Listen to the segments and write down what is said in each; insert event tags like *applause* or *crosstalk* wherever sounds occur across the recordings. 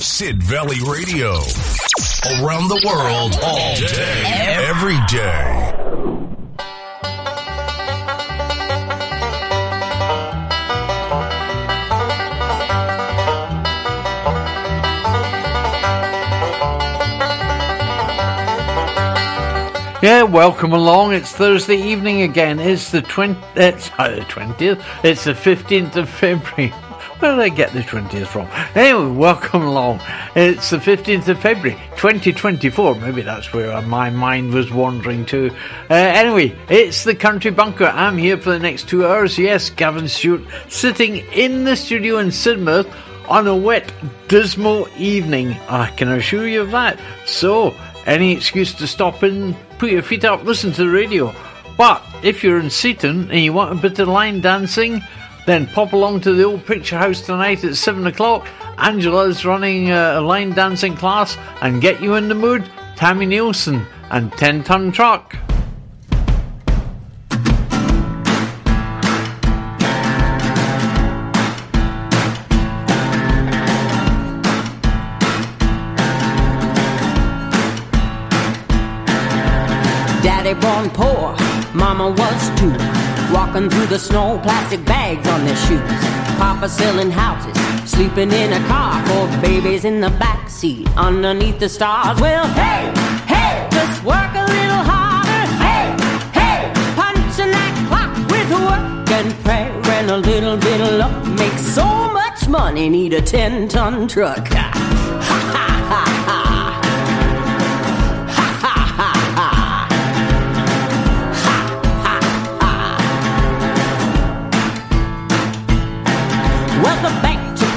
Sid Valley Radio. Around the world, all day, every day. Yeah, welcome along. It's Thursday evening again. It's the 20th, it's uh, the 20th, it's the 15th of February. Where did I get the 20th from? Anyway, welcome along. It's the 15th of February, 2024. Maybe that's where my mind was wandering to. Uh, anyway, it's the Country Bunker. I'm here for the next two hours. Yes, Gavin Stewart sitting in the studio in Sidmouth on a wet, dismal evening. I can assure you of that. So, any excuse to stop in, put your feet up, listen to the radio. But if you're in Seaton and you want a bit of line dancing, then pop along to the old picture house tonight at 7 o'clock. Angela's running uh, a line dancing class and get you in the mood. Tami Neilson and 10 Ton Truck. Daddy born poor, mama was too. Walking through the snow, plastic bags on their shoes. Papa selling houses, sleeping in a car for babies in the back seat underneath the stars. Well, hey, hey, just work a little harder. Hey, hey, punching that clock with work and prayer and a little bit of luck. Make so much money, need a 10 ton truck.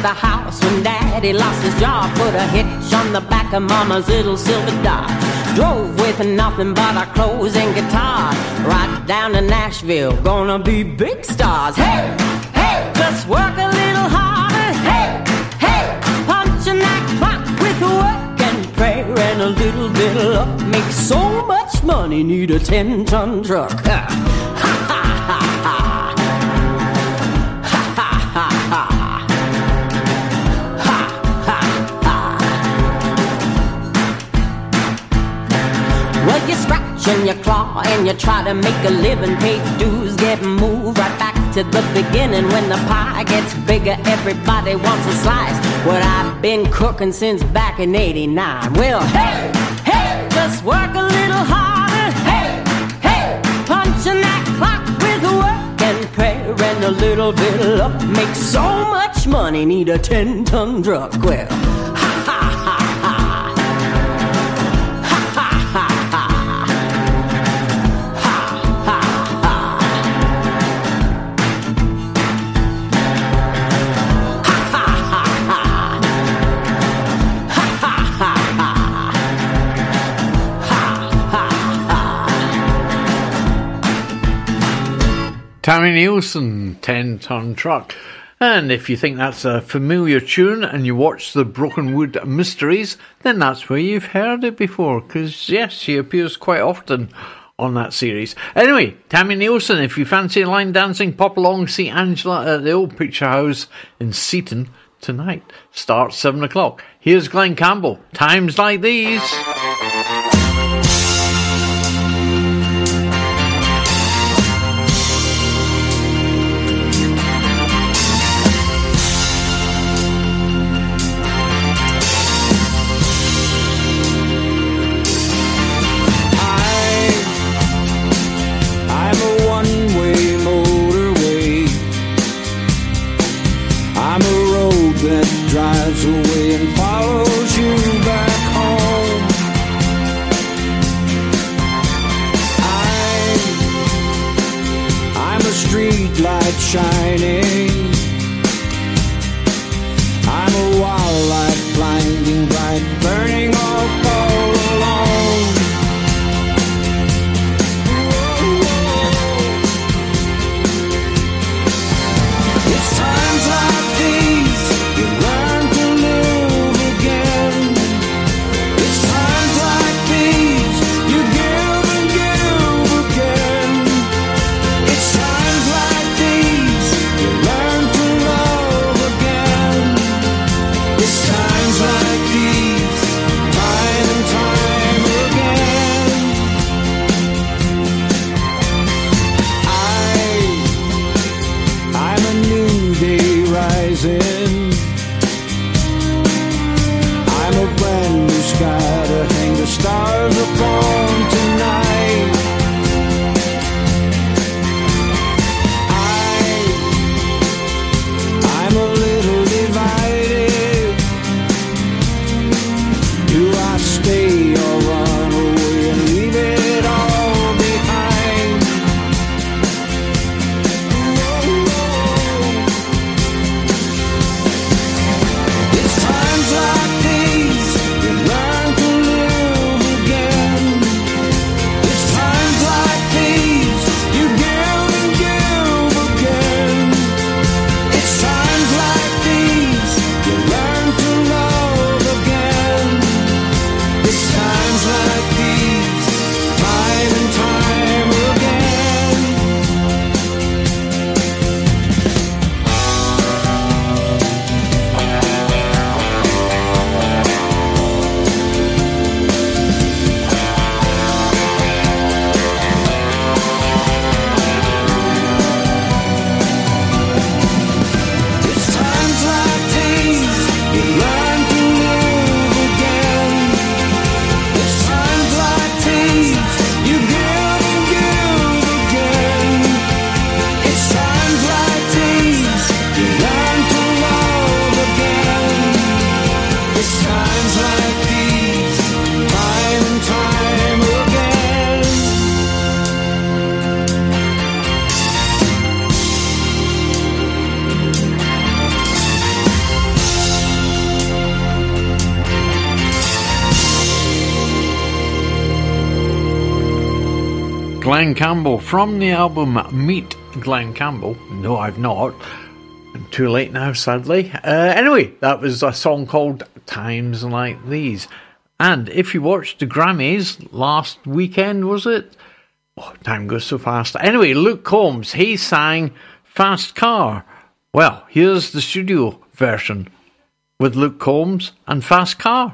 The house when daddy lost his job. Put a hitch on the back of mama's little silver dodge. Drove with nothing but our clothes and guitar. Right down to Nashville, gonna be big stars. Hey, hey, just work a little harder. Hey, hey, punching that clock with work and prayer and a little bit of luck. Make so much money, need a 10 ton truck. *laughs* scratch and you claw and you try to make a living, pay dues, get moved right back to the beginning. When the pie gets bigger, everybody wants a slice. What I've been cooking since back in '89. Well, hey, hey, just work a little harder. Hey, hey, punching that clock with work and prayer and a little bit of luck. Make so much money, need a 10 ton truck. Well, Tami Neilson, 10 ton truck. And if you think that's a familiar tune and you watch the Brokenwood Mysteries, then that's where you've heard it before, because yes, she appears quite often on that series. Anyway, Tami Neilson, if you fancy line dancing, pop along, see Angela at the old picture house in Seaton tonight. Starts 7 o'clock. Here's Glen Campbell. Times like these. From the album Meet Glen Campbell. No, I've not. I'm too late now, sadly. Uh, anyway, that was a song called Times Like These. And if you watched the Grammys last weekend, was it? Oh, time goes so fast. Anyway, Luke Combs, he sang Fast Car. Well, here's the studio version with Luke Combs and Fast Car.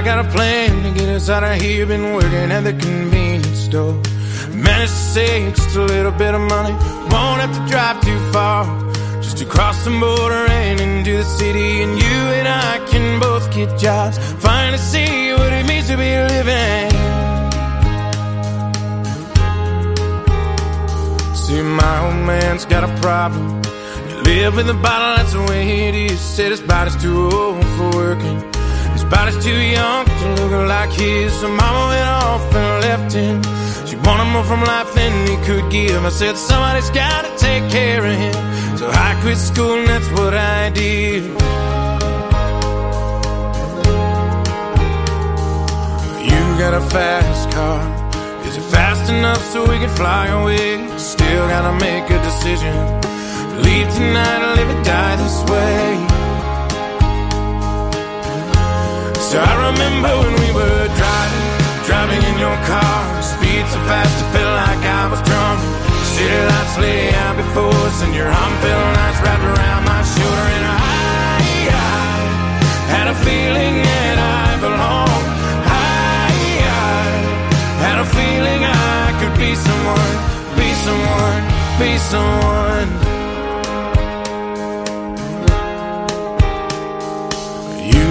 I got a plan to get us out of here. Been working at the convenience store. Managed to save just a little bit of money. Won't have to drive too far. Just to cross the border and into the city. And you and I can both get jobs. Finally see what it means to be living. See, my old man's got a problem. You live in the bottle, that's the way it is. Said his body's too old for working body's too young to look like his. So mama went off and left him. She wanted more from life than he could give. I said, somebody's gotta take care of him. So I quit school and that's what I did. You got a fast car. Is it fast enough so we can fly away? Still gotta make a decision. Leave tonight or live or die this way. So I remember when we were driving, driving in your car. Speed so fast, it felt like I was drunk. City lights lay out before us, and your arm felt nice wrapped around my shoulder. And I, I had a feeling that I belonged. I, I had a feeling I could be someone, be someone, be someone.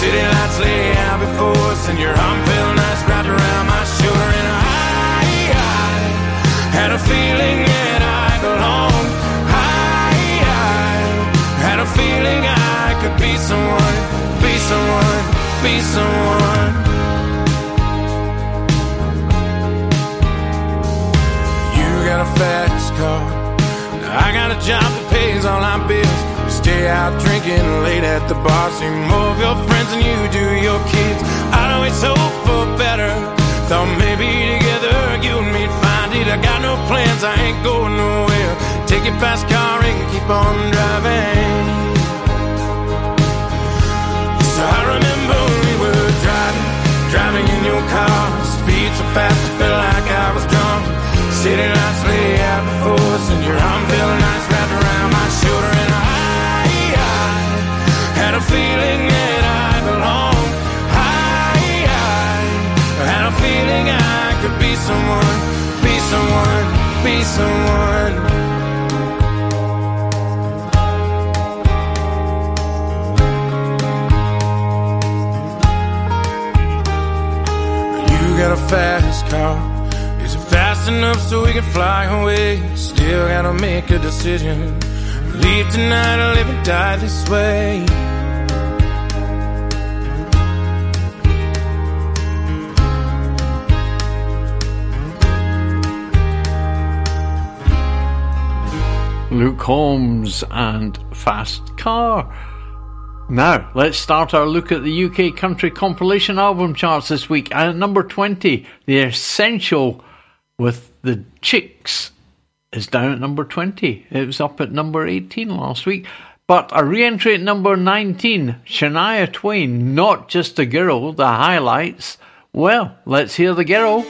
City lights lay out before us, and your arm felt nice wrapped around my shoulder. And I, I had a feeling that I belonged. I, I had a feeling I could be someone, be someone, be someone. You got a fast car. I got a job that pays all my bills stay out drinking late at the bar. See more of your friends than you do your kids. I it's hope for better. Thought maybe together you and me'd find it. I got no plans, I ain't going nowhere. Take your fast car and keep on driving. So I remember we were driving, driving in your car. Speed so fast, I felt like I was drunk. City lights lay out before us, and your arm felt nice wrapped around my shoulder. And I someone, be someone, be someone. You got a fast car. Is it fast enough so we can fly away? Still gotta make a decision. Leave tonight or live and die this way. Luke Combs and Fast Car. Now, let's start our look at the UK country compilation album charts this week. At number 20, The Essential with the Chicks is down at number 20. It was up at number 18 last week. But a re entry at number 19, Shania Twain, not just a girl, the highlights. Well, let's hear the girl.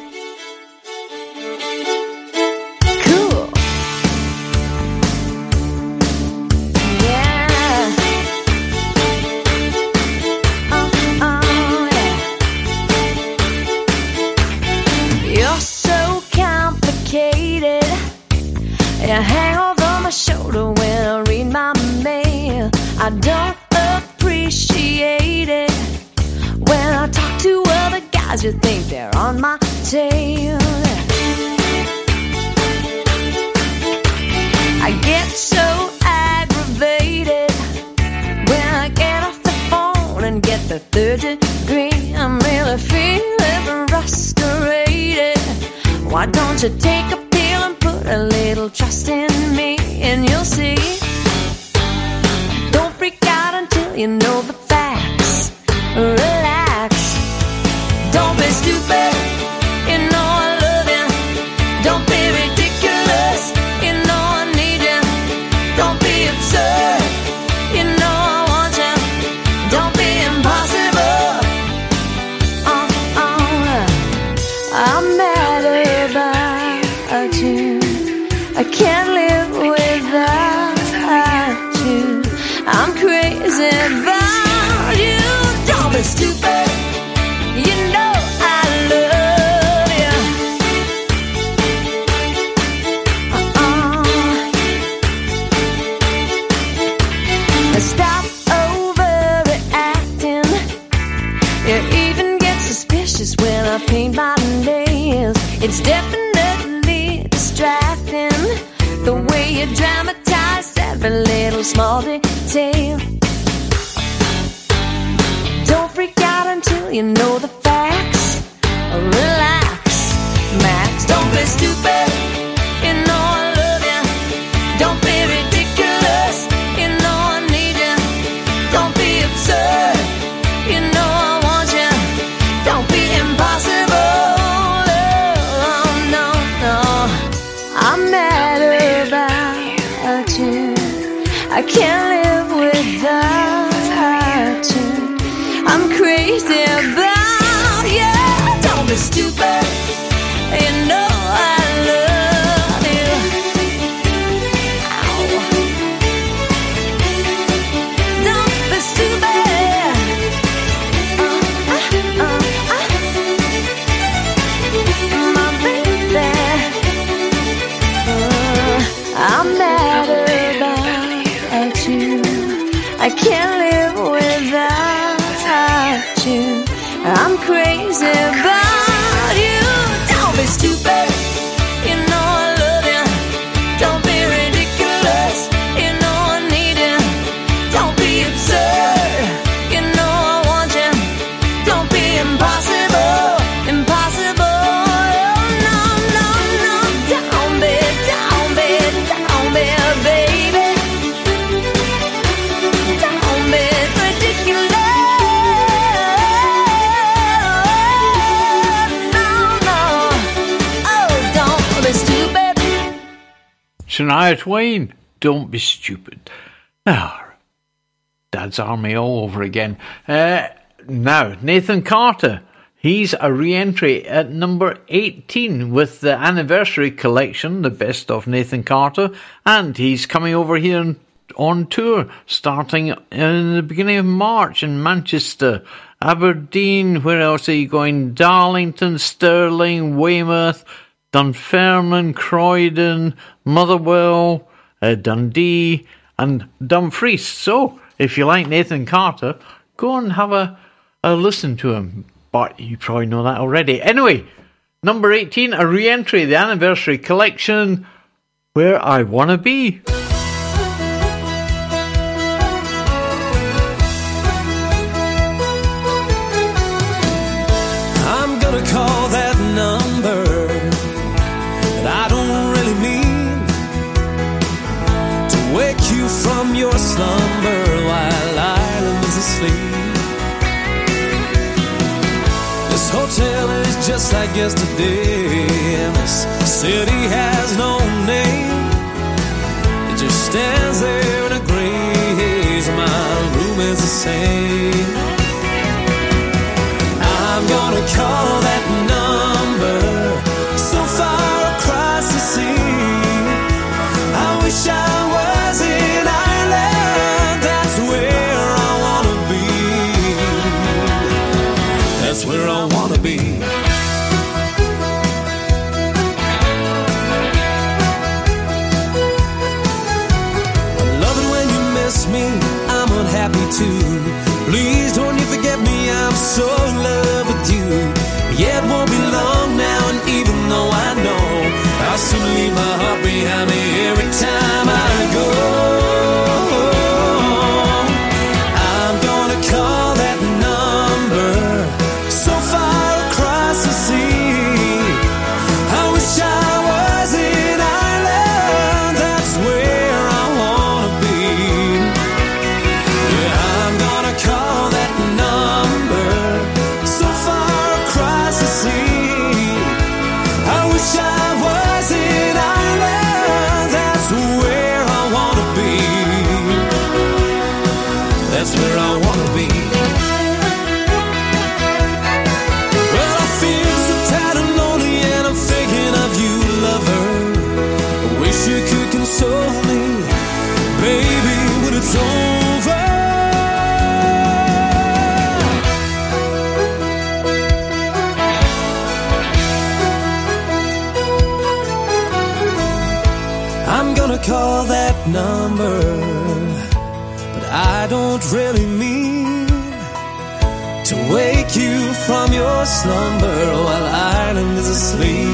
Guys. You think they're on my tail. I get so aggravated when I get off the phone and get the third degree. I'm really feeling frustrated. Why don't you take a pill and put a little trust in me and you'll see? Don't freak out until you know the I'm mad about you. I can't live without you. I'm crazy about you. Don't be stupid. Shania Twain, don't be stupid. Ah, Dad's Army all over again. Uh, now, Nathan Carter. He's a re entry at number 18 with the anniversary collection, the best of Nathan Carter, and he's coming over here on- on tour starting in the beginning of March in Manchester, Aberdeen, where else are you going? Darlington, Stirling, Weymouth, Dunfermline, Croydon, Motherwell, uh, Dundee, and Dumfries. So, if you like Nathan Carter, go and have a, a listen to him. But you probably know that already. Anyway, number 18, a re entry, the anniversary collection, Where I Wanna Be. Slumber while Ireland's asleep. This hotel is just like yesterday, and this city has no that number, but I don't really mean to wake you from your slumber while Ireland is asleep.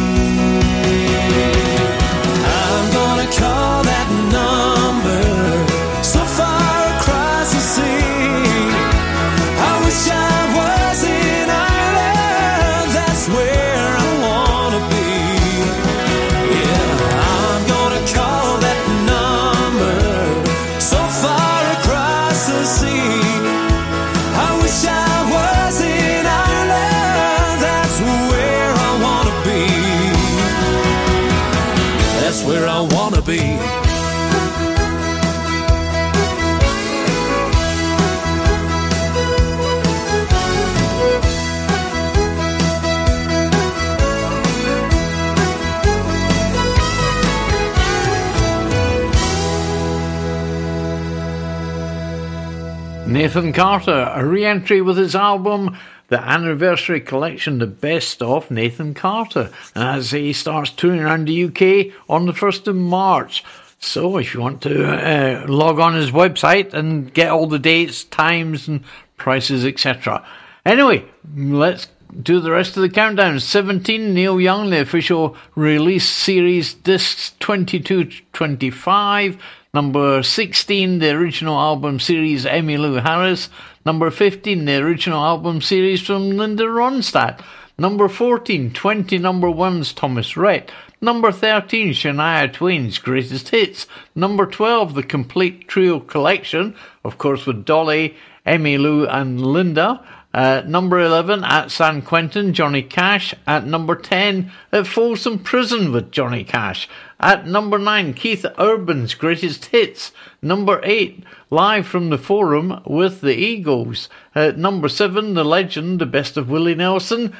Nathan Carter, a re entry with his album, The Anniversary Collection, the best of Nathan Carter, as he starts touring around the UK on the 1st of March. So if you want to uh, log on his website and get all the dates, times, and prices, etc. Anyway, let's do the rest of the countdown. 17, Neil Young, the official release series, discs 22 25. Number 16, the original album series, Emmylou Harris. Number 15, the original album series from Linda Ronstadt. Number 14, 20 number ones, Thomas Rhett. Number 13, Shania Twain's Greatest Hits. Number 12, the Complete Trio Collection, of course with Dolly, Emmy Lou and Linda. Uh, number 11 at San Quentin, Johnny Cash. At number 10 at Folsom Prison with Johnny Cash. At number 9, Keith Urban's Greatest Hits. Number 8, Live from the Forum with the Eagles. At number 7, The Legend, The Best of Willie Nelson.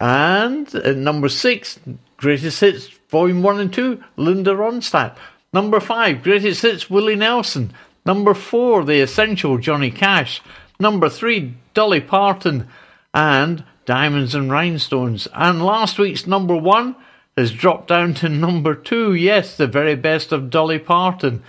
And at number 6, Greatest Hits Volume 1 and 2, Linda Ronstadt. Number 5, Greatest Hits Willie Nelson. Number 4, The Essential Johnny Cash. Number 3, Dolly Parton. And Diamonds and Rhinestones. And last week's number 1 has dropped down to number 2. Yes, the very best of Dolly Parton.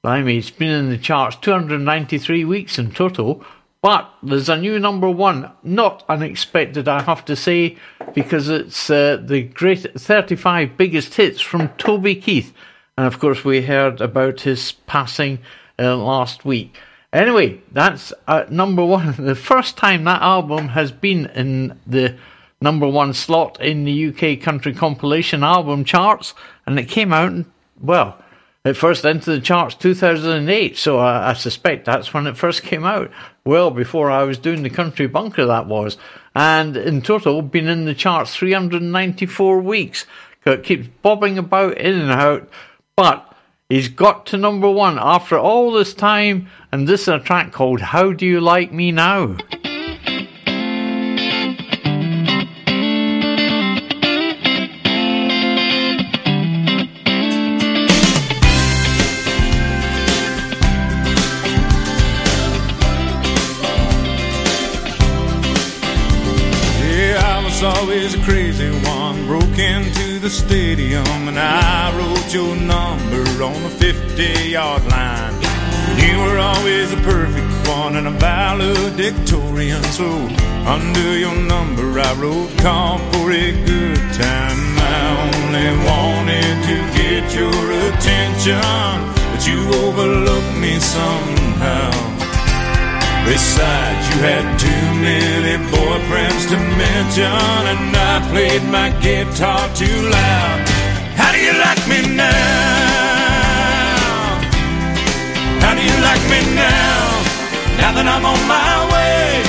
Blimey, it's been in the charts 293 weeks in total. But there's a new number one, not unexpected, I have to say, because it's uh, the great 35 biggest hits from Toby Keith. And of course, we heard about his passing uh, last week. Anyway, that's uh, number one. *laughs* The first time that album has been in the number one slot in the UK country compilation album charts, and it came out, well, it first entered the charts 2008, so I, I, suspect that's when it first came out. Well, before I was doing the country bunker, that was. And in total, been in the charts 394 weeks. It keeps bobbing about in and out, but he's got to number one after all this time, and this is a track called How Do You Like Me Now? always a crazy one. Broke into the stadium and I wrote your number on the 50 yard line. You were always a perfect one and a valedictorian. So under your number I wrote call for a good time. I only wanted to get your attention, but you overlooked me somehow. Besides, you had too many boyfriends to mention, and I played my guitar too loud. How do you like me now? How do you like me now? Now that I'm on my way,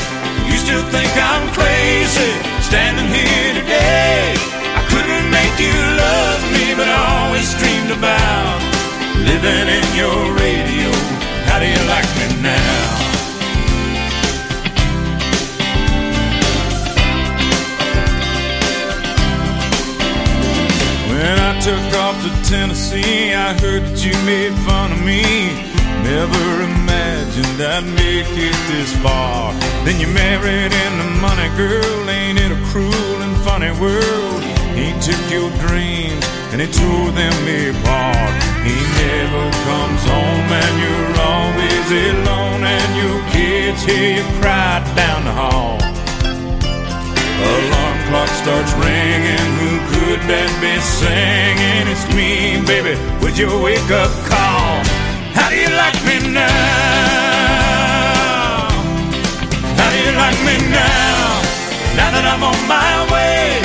you still think I'm crazy standing here today. I couldn't make you love me, but I always dreamed about living in your radio. How do you like me now? Took off to Tennessee, I heard that you made fun of me. Never imagined I'd make it this far. Then you married into money, girl. Ain't it a cruel and funny world? He took your dreams and he tore them apart. He never comes home and you're always alone, and your kids hear you cry down the hall. Alarm clock starts ringing. Who could that be singing? It's me, baby, with your wake up call. How do you like me now? How do you like me now? Now that I'm on my way,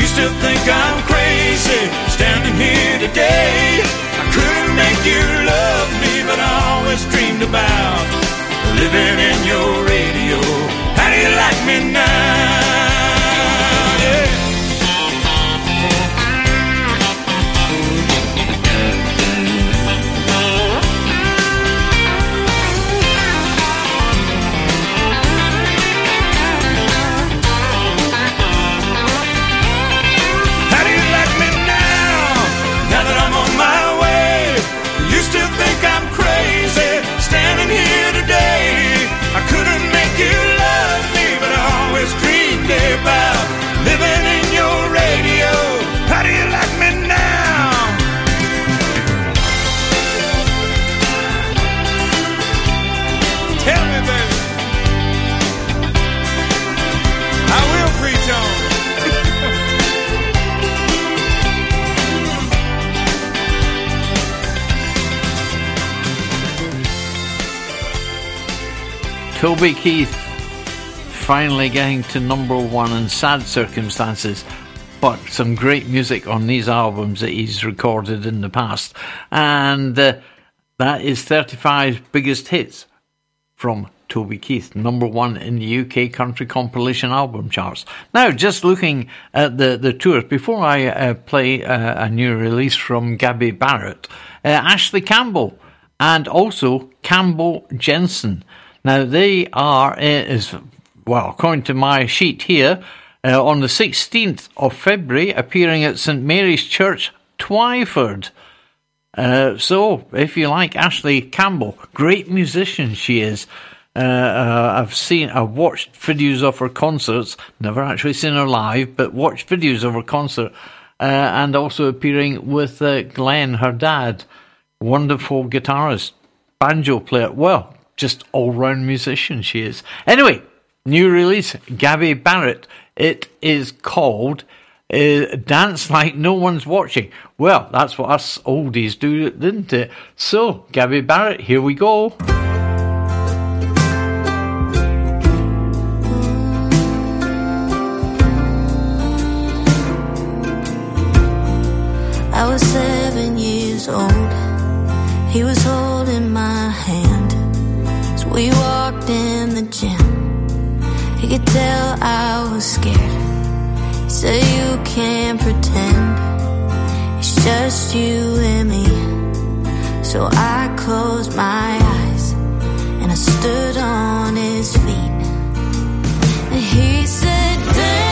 you still think I'm crazy standing here today. I couldn't make you love me, but I always dreamed about living in your radio. How do you like me now? Toby Keith finally getting to number one in sad circumstances, but some great music on these albums that he's recorded in the past. And uh, that is 35 biggest hits from Toby Keith, number one in the UK country compilation album charts. Now, just looking at the, the tours, before I uh, play uh, a new release from Gabby Barrett, uh, Ashley Campbell and also Campbell Jensen. Now, they are, uh, is, well, according to my sheet here, uh, on the 16th of February, appearing at St Mary's Church, Twyford. Uh, so, if you like Ashley Campbell, great musician she is. Uh, uh, I've seen, I've watched videos of her concerts, never actually seen her live, but watched videos of her concert, uh, and also appearing with Glen, her dad, wonderful guitarist, banjo player. Well, just all round musician she is. Anyway, new release, Gabby Barrett. It is called uh, Dance Like No One's Watching. Well, that's what us oldies do, didn't it? So, Gabby Barrett, here we go. Tell I was scared. Said, You can't pretend. It's just you and me. So I closed my eyes and I stood on his feet. And he said, Dance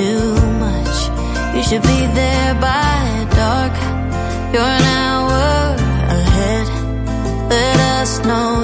too much. You should be there by dark. You're an hour ahead. Let us know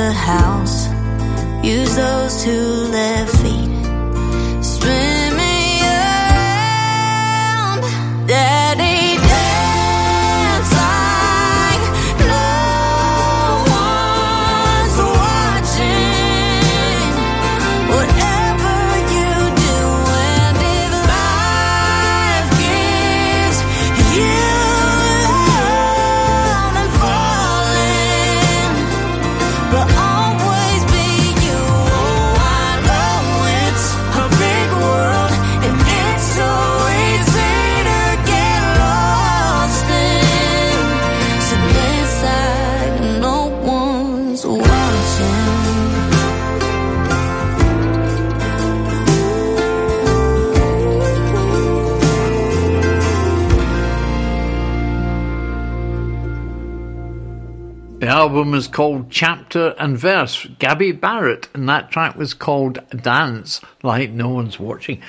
the house. Use those two left album is called Chapter and Verse, Gabby Barrett, and that track was called Dance, like no one's watching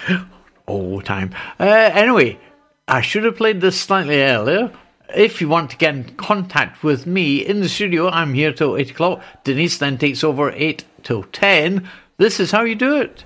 all the time. Uh, anyway, I should have played this slightly earlier. If you want to get in contact with me in the studio, I'm here till 8 o'clock. Denise then takes over 8 till 10. This is how you do it.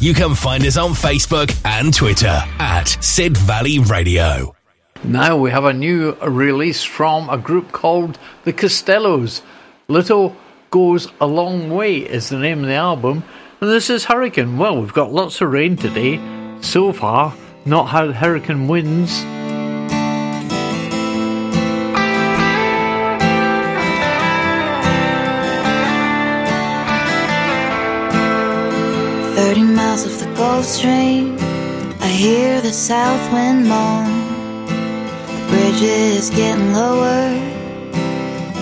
you can find us on Facebook and Twitter at Sid Valley Radio. Now we have a new release from a group called the Costellos. Little Goes a Long Way is the name of the album. And this is Hurricane. Well, we've got lots of rain today. So far, not had hurricane winds. Gulf Stream, I hear the south wind moan. The bridge is getting lower,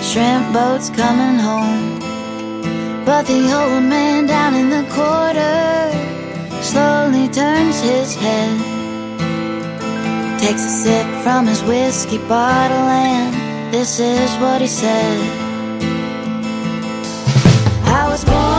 shrimp boats coming home. But the old man down in the quarter slowly turns his head, takes a sip from his whiskey bottle, and this is what he said. I was born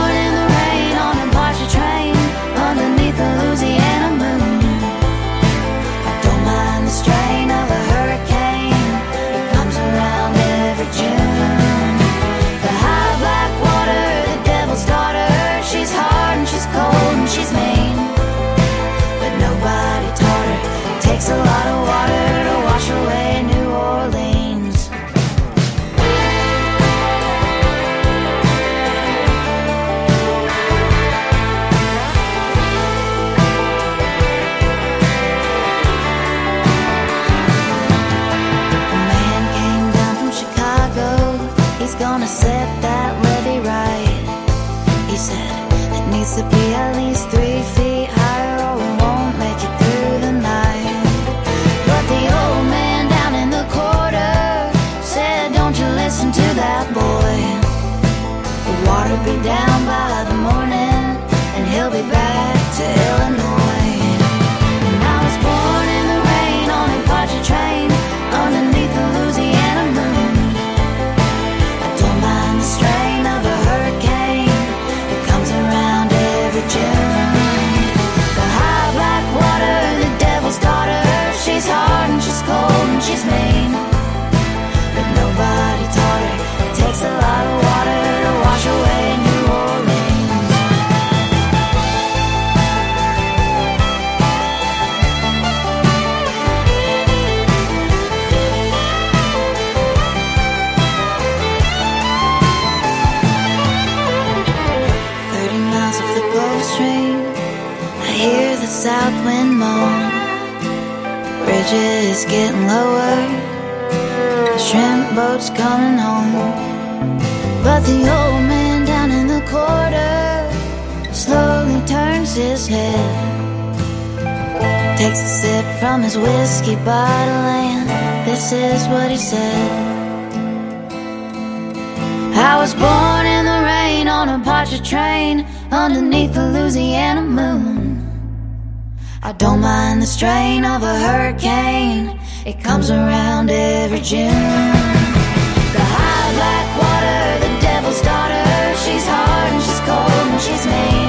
south wind moan. Bridges getting lower, the shrimp boat's coming home. But the old man down in the quarter slowly turns his head, takes a sip from his whiskey bottle, and this is what he said. I was born in the rain on a Pontchartrain underneath the Louisiana moon. I don't mind the strain of a hurricane, it comes around every June. The high black water, the devil's daughter, she's hard and she's cold and she's mean.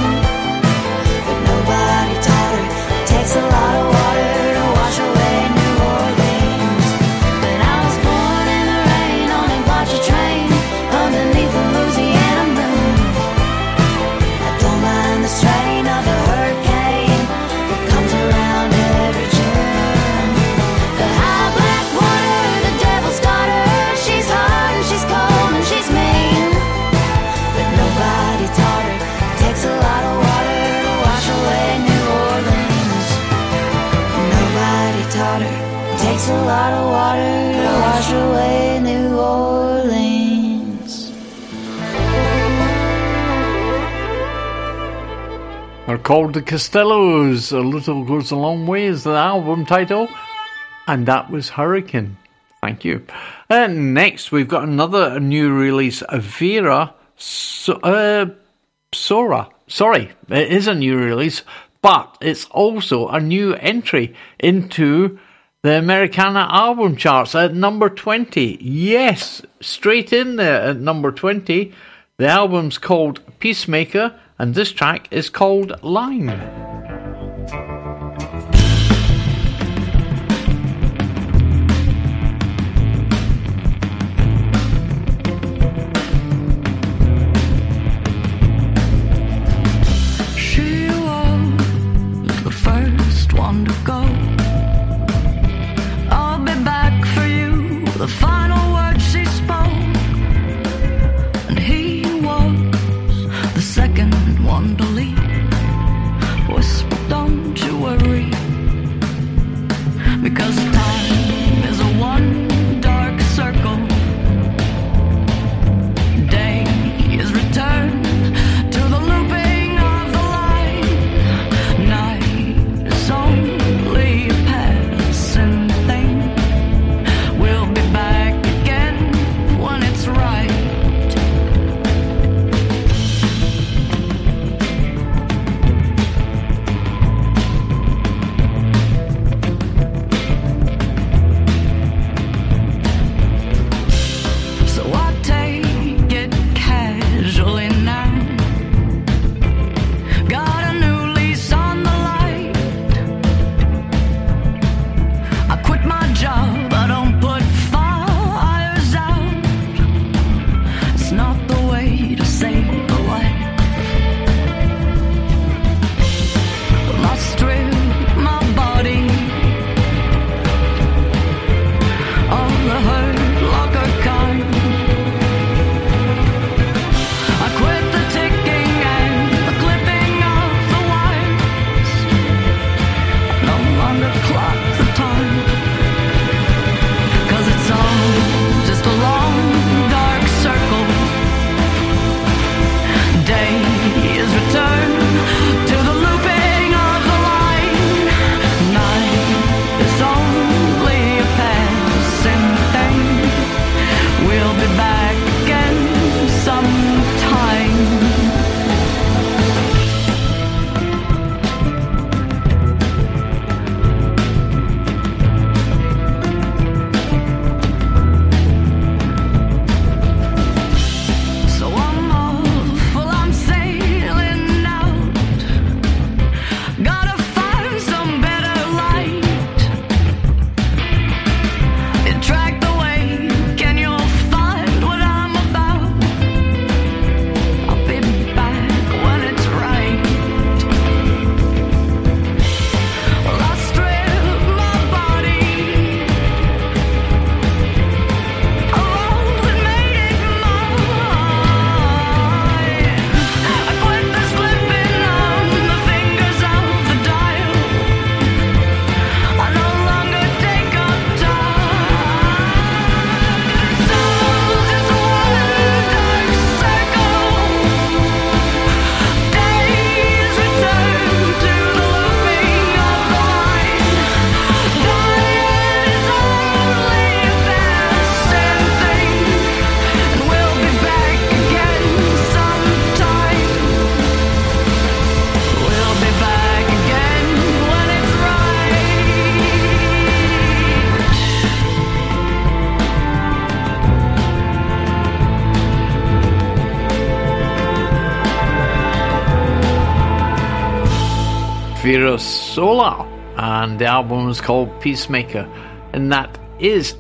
Takes a lot of water to wash away New Orleans. are called the Costellos. A little goes a long way is the album title, and that was Hurricane. Thank you. And next, we've got another new release, Vera so- uh, Sola. Sorry, it is a new release, but it's also a new entry into the Americana album charts at number 20. Yes, straight in there at number 20. The album's called Peacemaker, and this track is called Line. The final album is called Peacemaker, and that is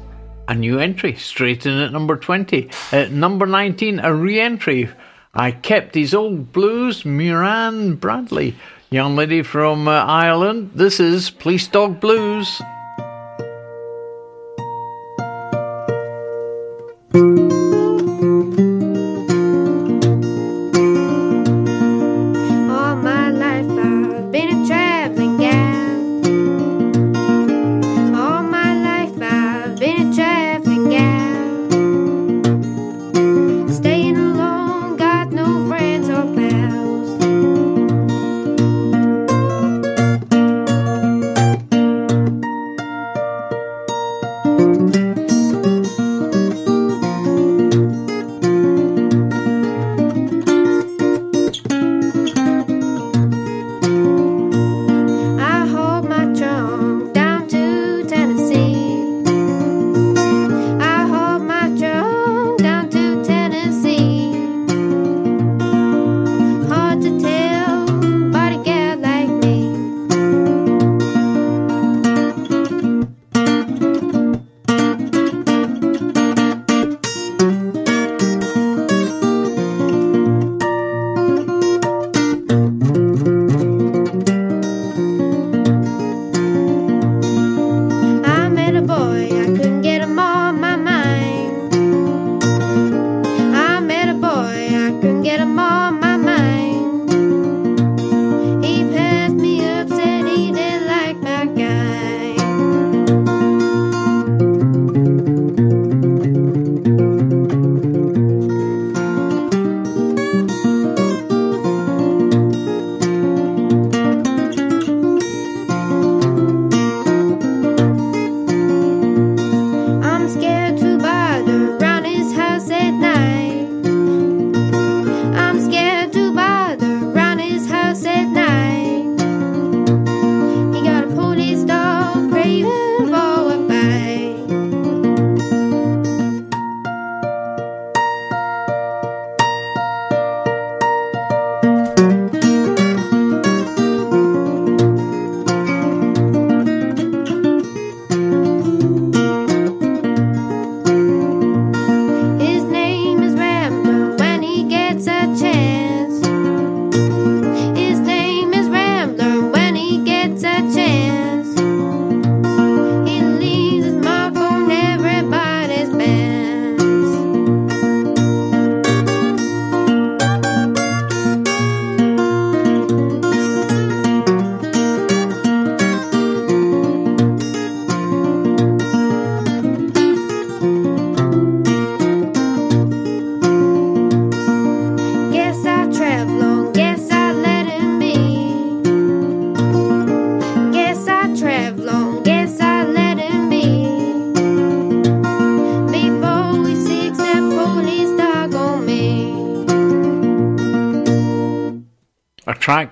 a new entry, straight in at number 20. At number 19, a re entry. I kept these old blues, Muireann Bradley, young lady from uh, Ireland. This is Police Dog Blues.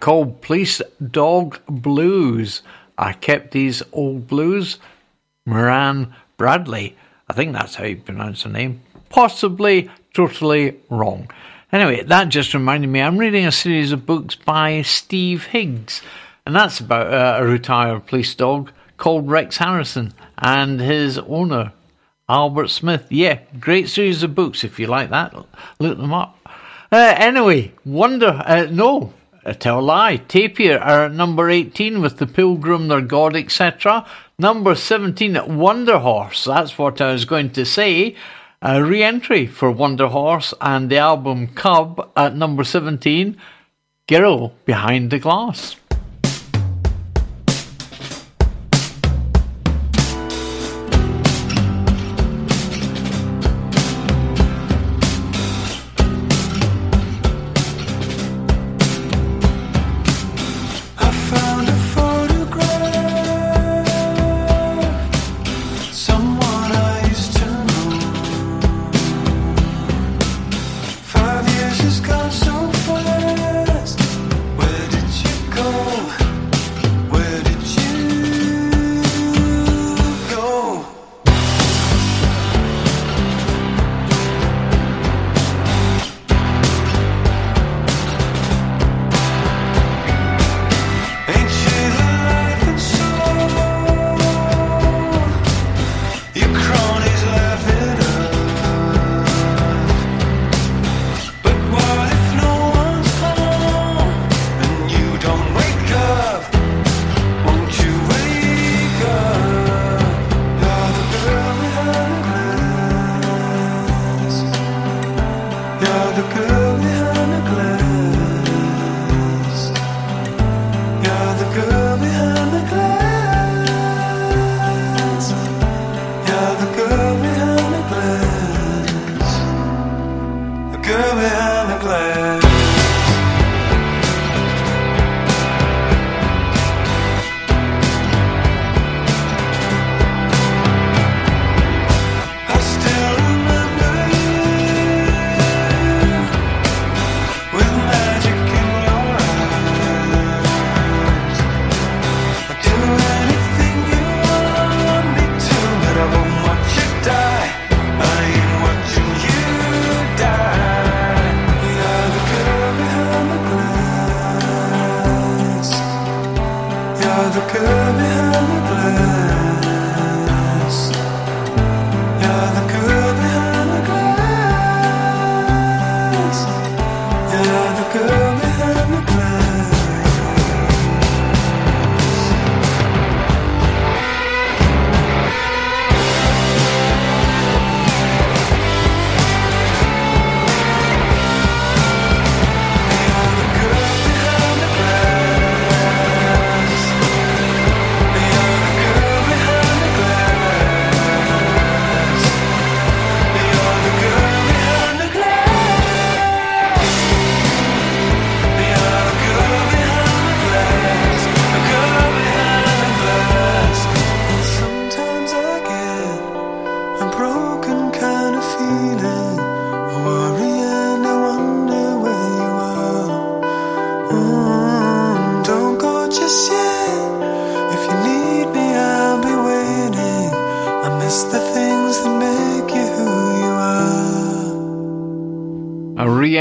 Called Police Dog Blues. I kept these old blues. Muireann Bradley. I think that's how you pronounce her name. Possibly totally wrong. Anyway, that just reminded me I'm reading a series of books by Steve Higgs, and that's about uh, a retired police dog called Rex Harrison and his owner, Albert Smith. Yeah, great series of books. If you like that, look them up. Uh, anyway, Wonder, uh, no, Tell a lie. Tapir are at number 18 with The Pilgrim, Their God, etc. Number 17, Wunderhorse. That's what I was going to say. A re entry for Wunderhorse and the album Cub at number 17, Girl Behind the Glass.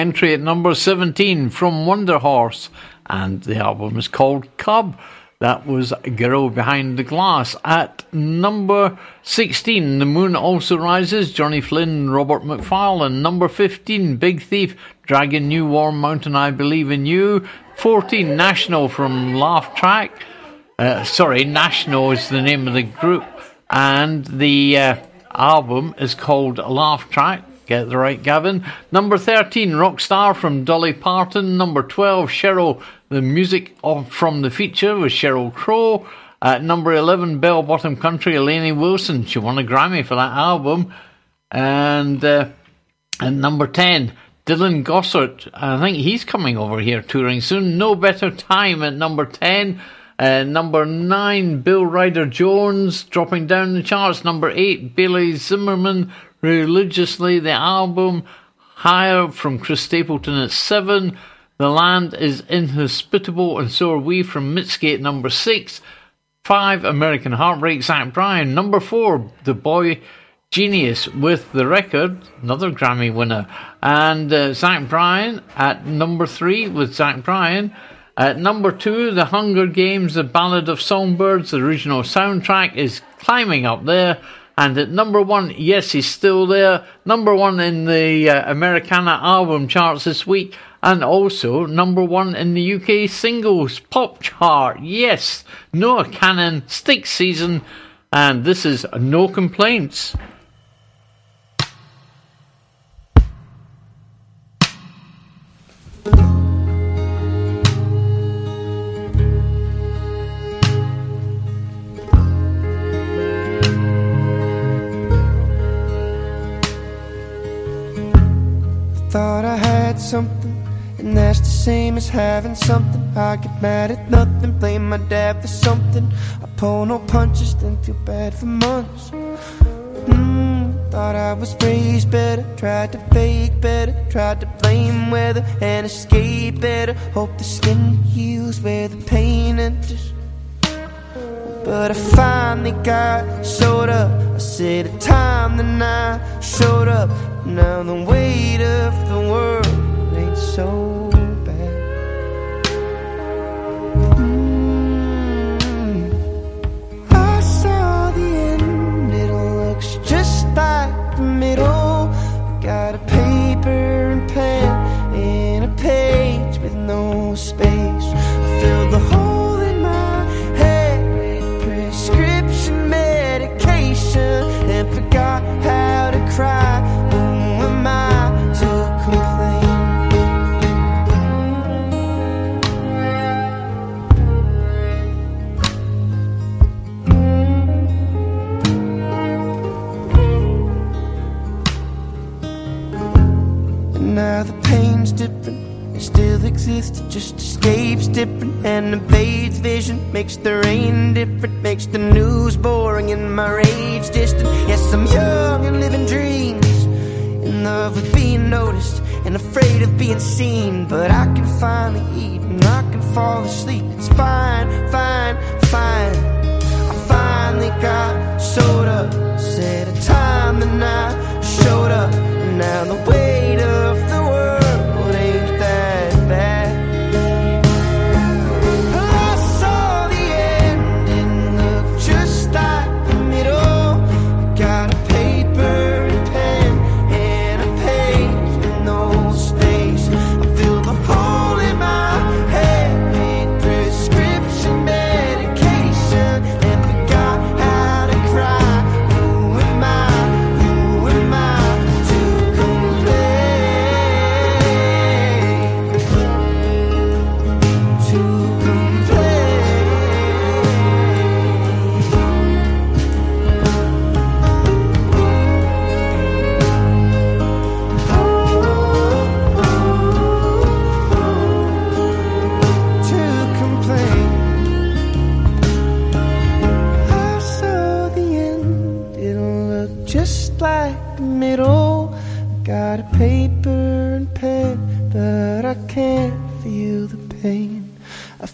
A entry at number 17 from Wunderhorse, and the album is called Cub. That was Girl Behind the Glass. At number 16, The Moon Also Rises, Johnny Flynn, Robert Macfarlane. Number 15, Big Thief, Dragon New Warm Mountain, I Believe in You. 14, National from Laugh Track. Uh, sorry, National is the name of the group, and the uh, album is called Laugh Track. Get the right, Gavin. Number 13, Rockstar from Dolly Parton. Number 12, Sheryl, the music of, from the feature was Sheryl Crow. At number 11, Bell Bottom Country, Lainey Wilson. She won a Grammy for that album. And uh, at number 10, Dylan Gossett. I think he's coming over here touring soon. No Better Time at number 10. Uh, number 9, Bill Ryder Jones dropping down the charts. Number 8, Bailey Zimmerman, Religiously, the album. Higher from Chris Stapleton at 7. The Land is Inhospitable, and so are we from Mitski at number 6. 5, American Heartbreak, Zach Bryan. Number 4, The Boy Genius with the record, another Grammy winner. And uh, Zach Bryan at number 3 with Zach Bryan. At number two, The Hunger Games, The Ballad of Songbirds, the original soundtrack, is climbing up there. And at number one, yes, he's still there. Number one in the uh, Americana album charts this week. And also number one in the UK singles pop chart. Yes, Noah Kahan, Stick Season. And this is No Complaints. Something, and that's the same as having something. I get mad at nothing, blame my dad for something. I pull no punches, then feel bad for months. Mm, thought I was raised better, tried to fake better, tried to blame weather and escape better. Hope the skin heals where the pain enters. But I finally got showed up. I said a time then I showed up. Now the weight of the world so and invades vision. Makes the rain different, makes the news boring and my rage distant. Yes, I'm young and living dreams. In love with being noticed and afraid of being seen. But I can finally eat and I can fall asleep. It's fine, fine, fine. I finally got up. Said a time and I showed up. And now the weight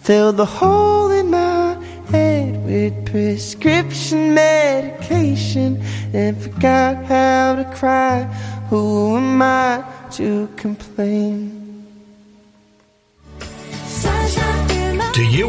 filled the hole in my head with prescription medication and forgot how to cry. Who am I to complain?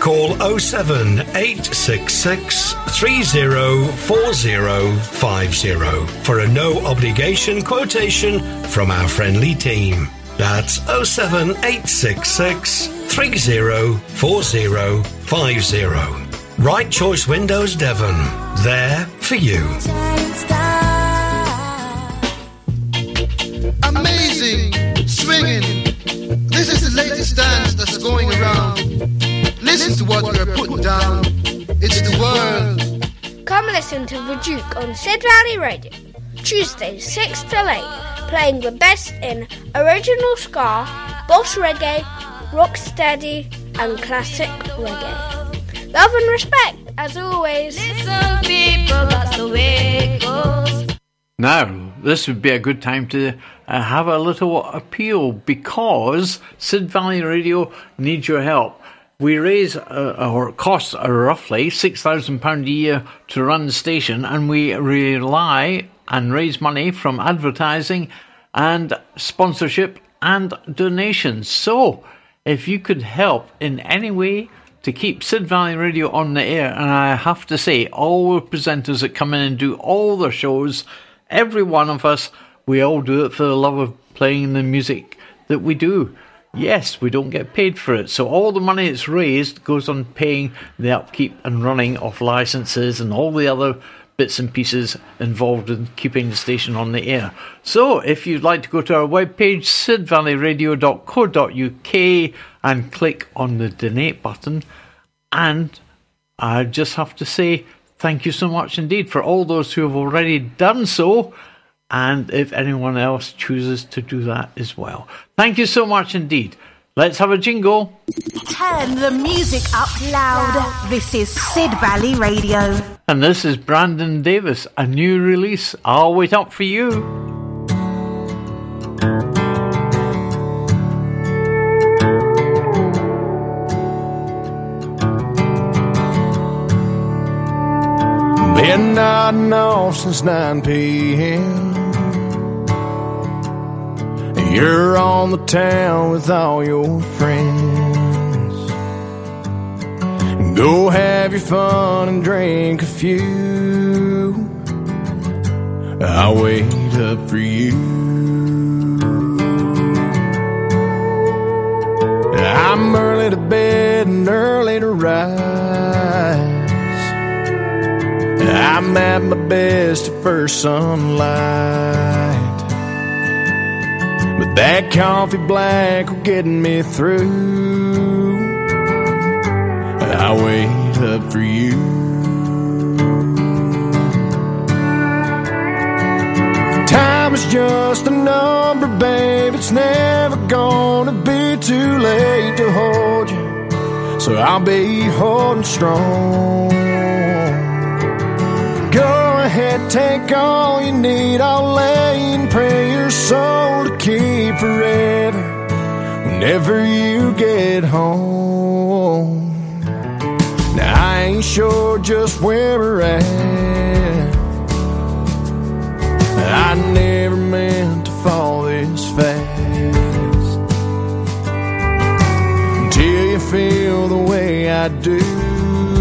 Call 07866 304050 for a no obligation quotation from our friendly team. That's 07866 304050. Right Choice Windows Devon. There for you. Amazing, swinging. This is the latest dance that's going around. Listen to what we're putting down. It's the world. Come listen to The Duke on Sid Valley Radio, Tuesday, 6 till 8, playing the best in original ska, boss reggae, rocksteady, and classic reggae. Love and respect, as always. Listen, people, that's the way it goes. Now, this would be a good time to uh, have a little appeal because Sid Valley Radio needs your help. We raise uh, our costs roughly £6,000 a year to run the station, and we rely and raise money from advertising and sponsorship and donations. So, if you could help in any way to keep Sid Valley Radio on the air, and I have to say, all the presenters that come in and do all their shows, every one of us, we all do it for the love of playing the music that we do. Yes, we don't get paid for it. So all the money that's raised goes on paying the upkeep and running of licenses and all the other bits and pieces involved in keeping the station on the air. So if you'd like to go to our webpage, sidvalleyradio.co.uk and click on the donate button. And I just have to say thank you so much indeed for all those who have already done so and if anyone else chooses to do that as well. Thank you so much indeed. Let's have a jingle. Turn the music up loud. This is Sid Valley Radio. And this is Brandon Davis, a new release. I'll wait up for you. Been nodding off since 9 p.m. You're on the town with all your friends. Go have your fun and drink a few. I'll wait up for you. I'm early to bed and early to rise. I'm at my best at first sunlight. But that coffee black will get me through. I'll wait up for you. Time is just a number, babe. It's never gonna be too late to hold you. So I'll be holding strong. Take all you need. I'll lay and pray your soul to keep forever whenever you get home. Now, I ain't sure just where we're at. I never meant to fall this fast. Until you feel the way I do.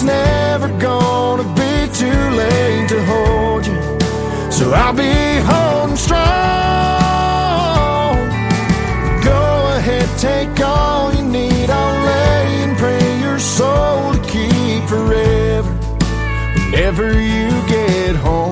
It's never gonna be too late to hold you. So I'll be holding strong. Go ahead, take all you need. I'll lay and pray your soul to keep forever whenever you get home.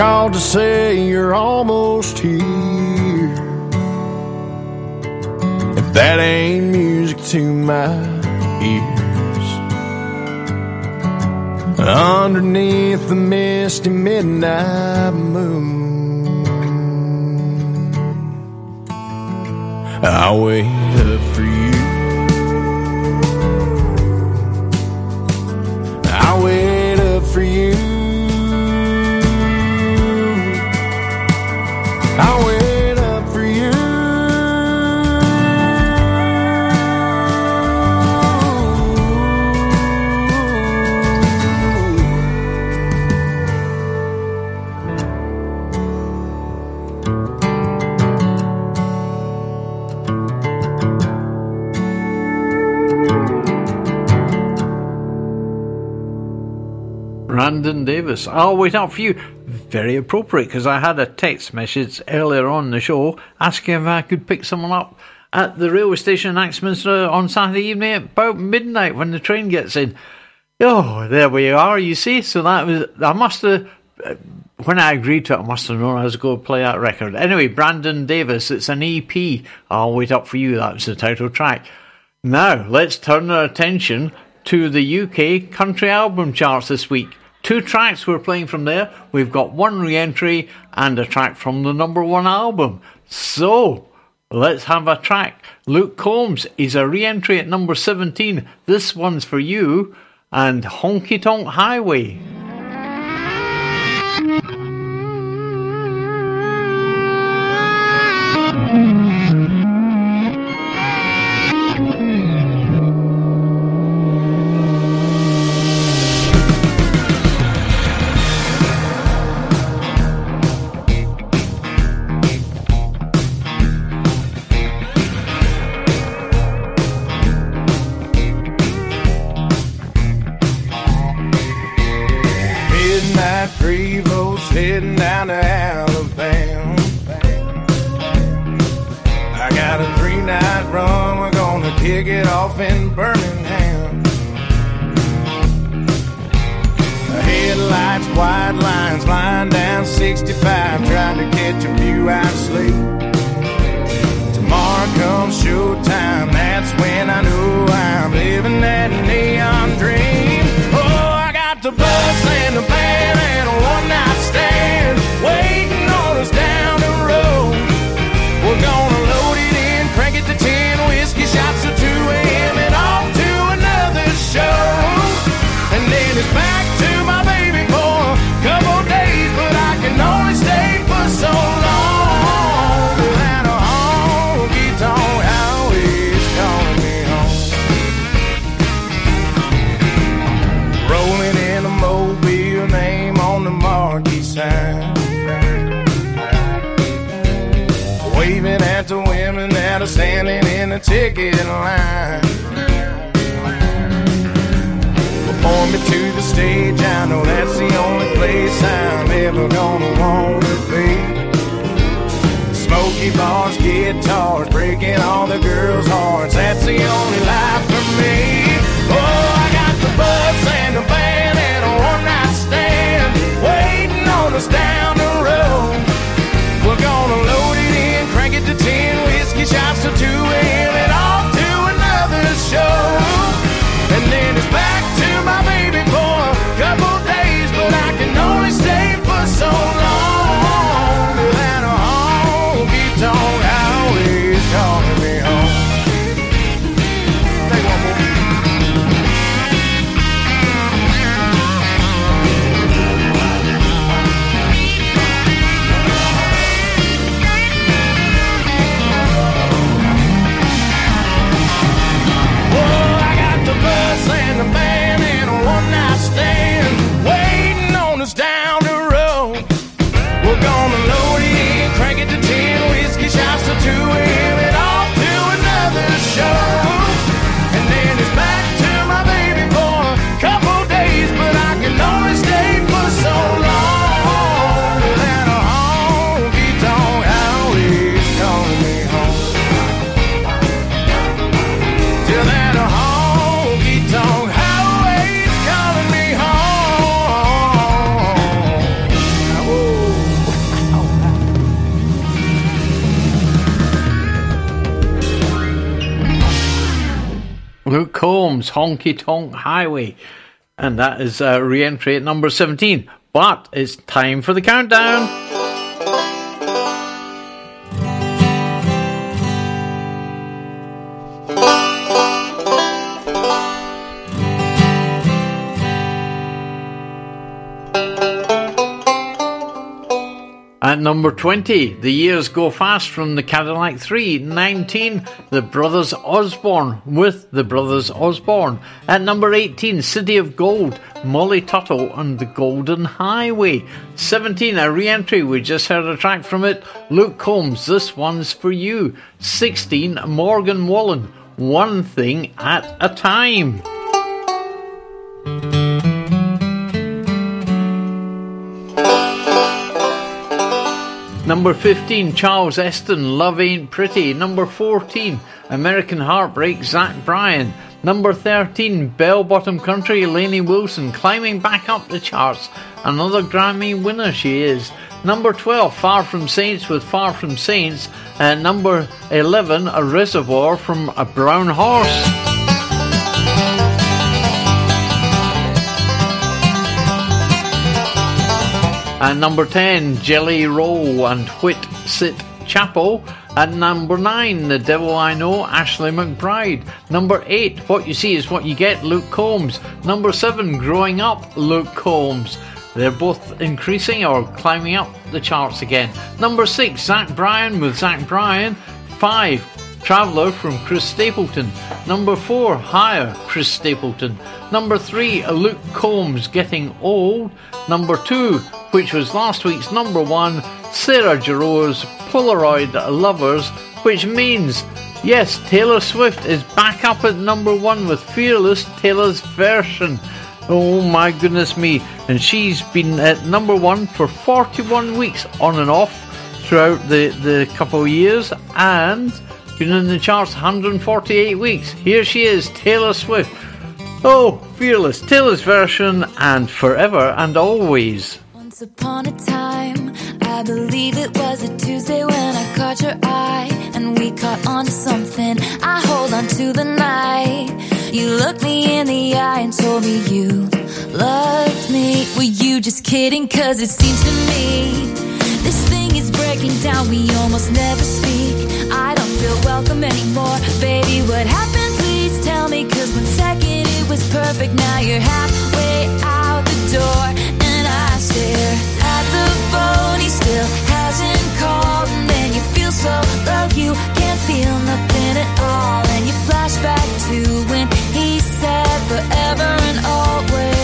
Called to say you're almost here. If that ain't music to my ears. Underneath the misty midnight moon. I'll wait Brandon Davis. I'll wait up for you. Very appropriate because I had a text message earlier on the show asking if I could pick someone up at the railway station in Axminster on Saturday evening at about midnight when the train gets in. Oh, there we are, you see. So that was, I must have, uh, when I agreed to it, I must have known I was going to play that record. Anyway, Brandon Davis, it's an EP. I'll wait up for you. That's the title track. Now, let's turn our attention to the UK country album charts this week. Two tracks we're playing from there. We've got one re entry and a track from the number one album. So, let's have a track. Luke Combs is a re entry at number 17. This one's for you. And Honky Tonk Highway. Breaking all the girls' hearts. That's the only life for me. Honky Tonk Highway. And that is uh, re entry at number 17. But it's time for the countdown. Number 20, The Years Go Fast from the Cadillac 3. 19, The Brothers Osborne with The Brothers Osborne. At number 18, City of Gold, Molly Tuttle and the Golden Highway. 17, a re entry, we just heard a track from it. Luke Combs, This One's For You. 16, Morgan Wallen, One Thing at a Time. Number 15, Charles Esten, Love Ain't Pretty. Number 14, American Heartbreak, Zach Bryan. Number 13, Bell Bottom Country, Lainey Wilson, climbing back up the charts. Another Grammy winner she is. Number 12, Far From Saints with Far From Saints. And number 11, A Reservoir from a Brown Horse. And number 10, Jelly Roll and Whit Sit Chapel. At number 9, The Devil I Know, Ashley McBryde. Number 8, What You See Is What You Get, Luke Combs. Number 7, Growing Up, Luke Combs. They're both increasing or climbing up the charts again. Number 6, Zach Bryan with Zach Bryan. 5, Traveller from Chris Stapleton. Number 4, Higher, Chris Stapleton. Number 3, Luke Combs Getting Old. Number 2, which was last week's number 1, Sarah Jarosz Polaroid Lovers, which means, yes, Taylor Swift is back up at number 1 with Fearless Taylor's version. Oh my goodness me. And she's been at number 1 for 41 weeks on and off throughout the, the couple of years and been in the charts 148 weeks. Here she is, Taylor Swift. Oh, Fearless, Taylor's version, and Forever and Always. Once upon a time, I believe it was a Tuesday when I caught your eye and we caught on to something. I hold on to the night. You looked me in the eye and told me you loved me. Were you just kidding? Cause it seems to me this thing is breaking down. We almost never speak. I don't feel welcome anymore. Baby, what happened? Please tell me. Cause one second it was perfect. Now you're halfway out the door. And I stare at the phone. He still hasn't called. And then you feel so low. You can't feel nothing at all. And you flash back to when he said forever and always.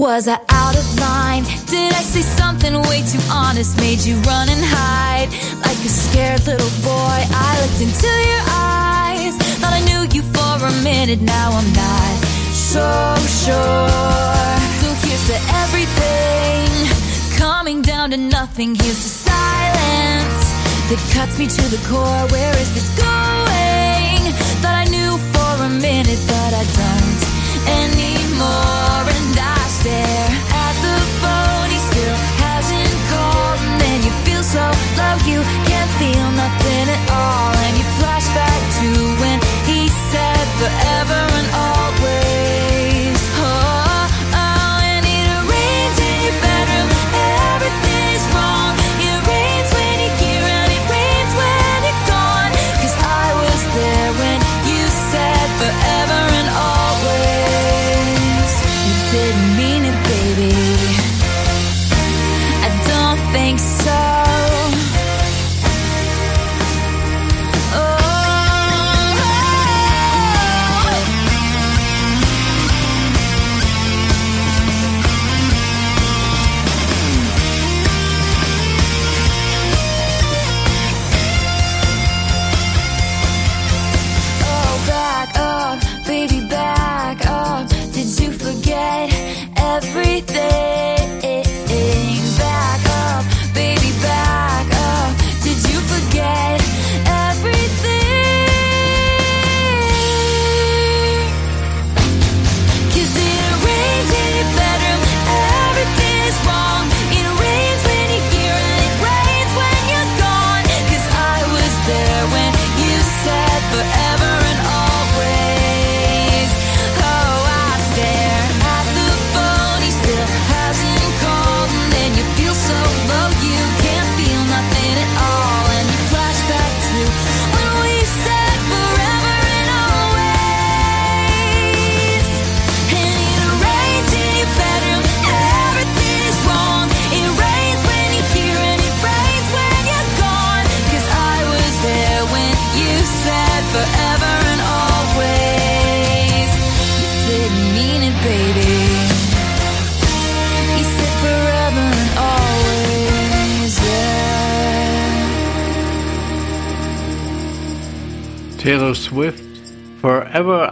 Was I out of line? Did I say something way too honest? Made you run and hide like a scared little boy. I looked into your eyes, thought I knew you for a minute. Now I'm not so sure. So here's to everything, coming down to nothing. Here's to silence that cuts me to the core. Where is this going? Thought I knew for a minute, but I don't anymore. You can't feel nothing at all. And you flash back to when he said forever and always.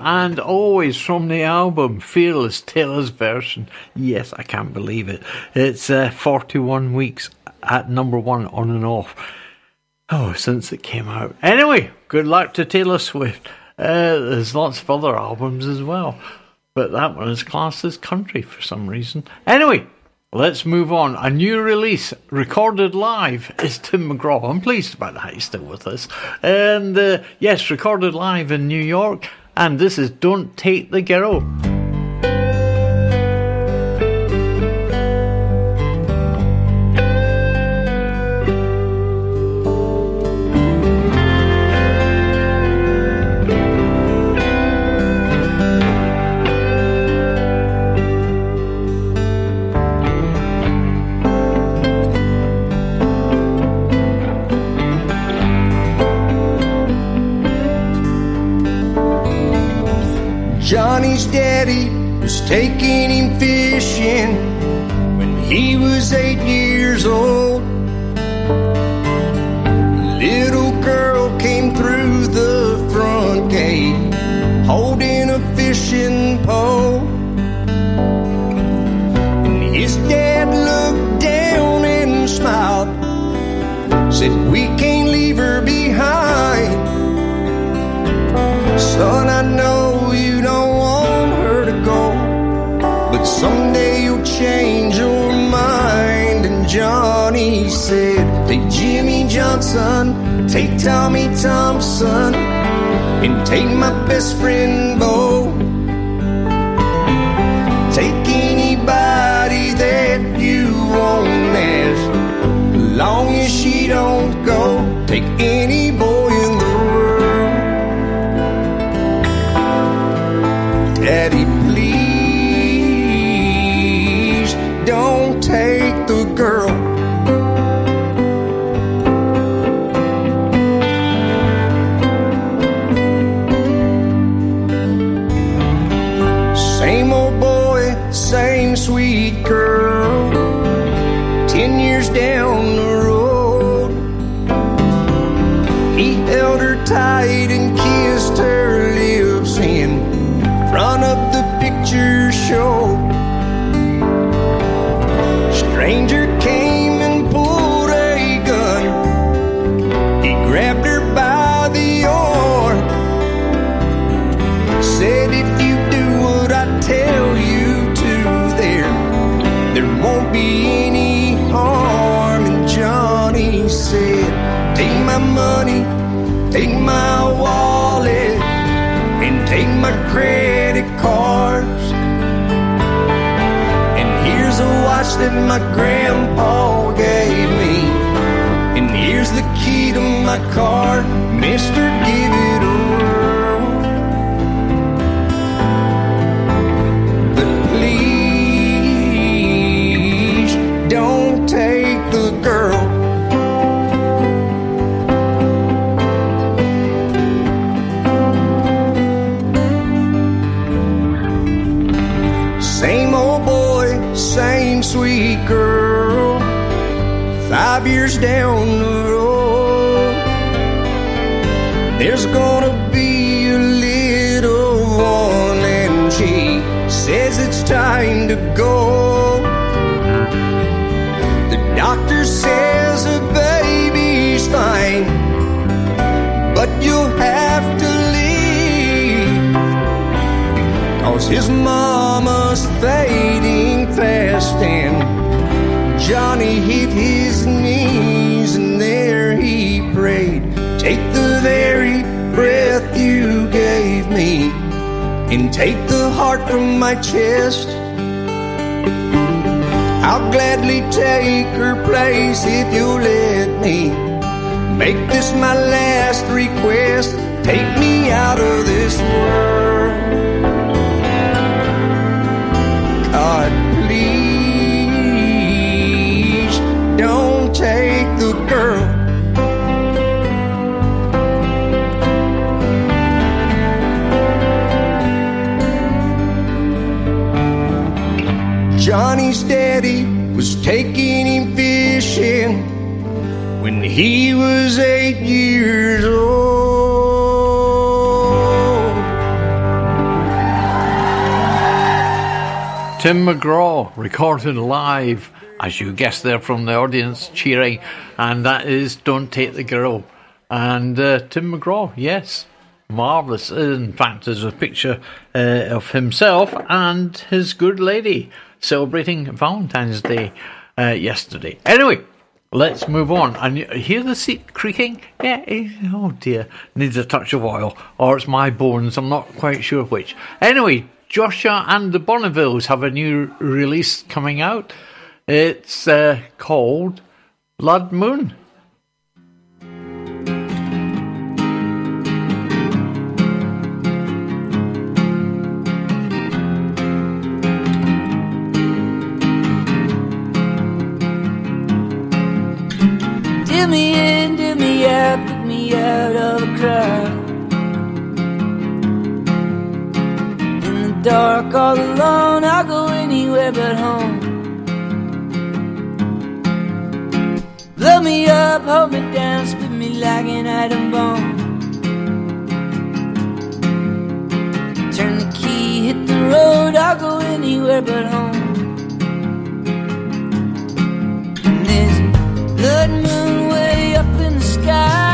And Always from the album Fearless Taylor's version. Yes, I can't believe it. It's uh, 41 weeks at number one on and off. Oh, since it came out. Anyway, good luck to Taylor Swift. Uh, there's lots of other albums as well, but that one is classed as country for some reason. Anyway, let's move on. A new release recorded live is Tim McGraw. I'm pleased about that he's still with us. And uh, yes, recorded live in New York. And this is Don't Take the Girl. Johnny's daddy was taking him fishing when he was eight years old. Little girl came through the front gate holding a fishing pole. And his dad looked down and smiled, said, We can't leave her behind. Son, I know Johnson, take Tommy Thompson, and take my best friend Bo. Take anybody that you want as long as she don't go. Take any boy in the world. Daddy, please don't take the girl. Any harm. And Johnny said, Take my money, take my wallet, and take my credit cards. And here's a watch that my grandpa gave me. And here's the key to my car, Mister, give it years down the road, there's gonna be a little one, and she says it's time to go. The doctor says a baby's fine, but you'll have to leave. Cause his mama's fading fast and Johnny hit very breath you gave me. And take the heart from my chest. I'll gladly take her place if you'll let me. Make this my last request. Take me out of this world daddy was taking him fishing when he was eight years old. Tim McGraw recorded live, as you guessed there from the audience cheering, and that is Don't Take the Girl. And uh, Tim McGraw, yes, marvellous. In fact, there's a picture uh, of himself and his good lady celebrating Valentine's Day uh, yesterday. Anyway, let's move on. And hear the seat creaking? Yeah, eh, oh dear, needs a touch of oil, or it's my bones, I'm not quite sure which. Anyway, Joshua and the Bonnevilles have a new release coming out. It's uh, called Blood Moon. Do me in, do me out, pick me out of a crowd. In the dark, all alone, I'll go anywhere but home. Blow me up, hold me down, split me like an atom bomb. Turn the key, hit the road, I'll go anywhere but home. And there's blood moon in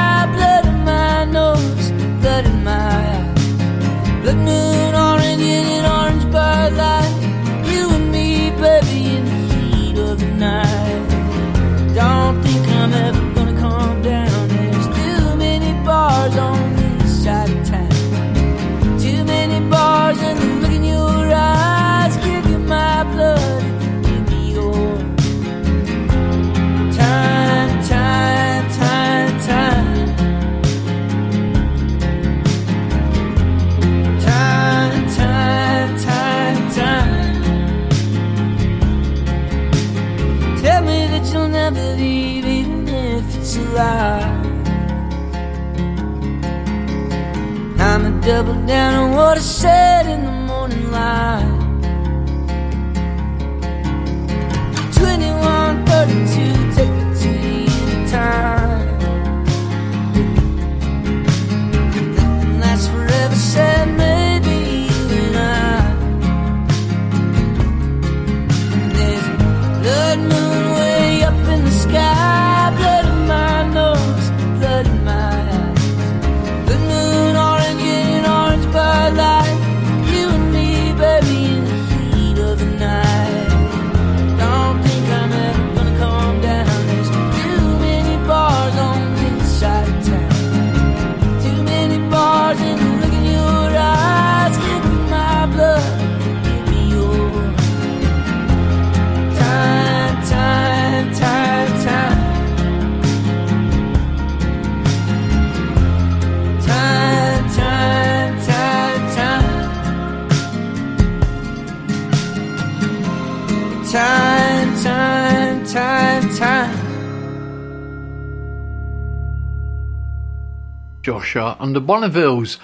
Joshua and the Bonnevilles.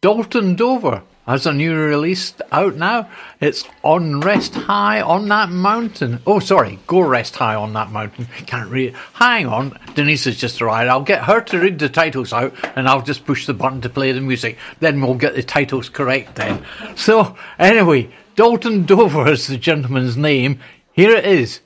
Dalton Dover has a new release out now. It's On Rest High on That Mountain. Oh, sorry, Go Rest High on That Mountain. Can't read. Hang on, Denise has just arrived. I'll get her to read the titles out and I'll just push the button to play the music. Then we'll get the titles correct then. So, anyway, Dalton Dover is the gentleman's name. Here it is.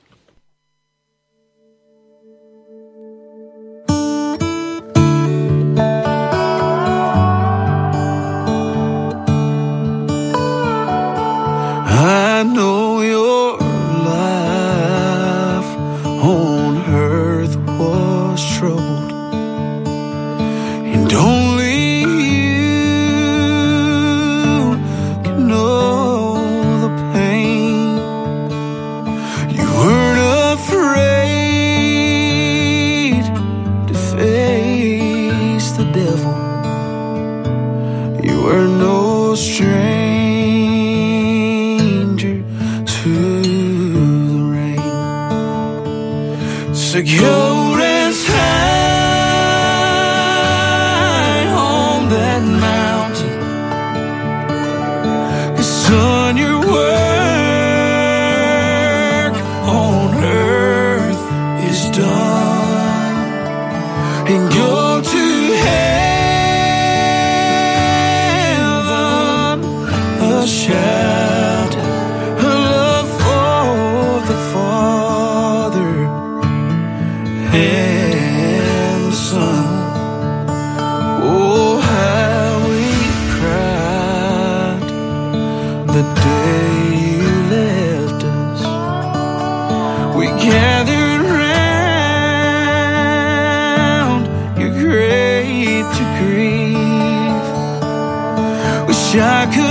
wish I could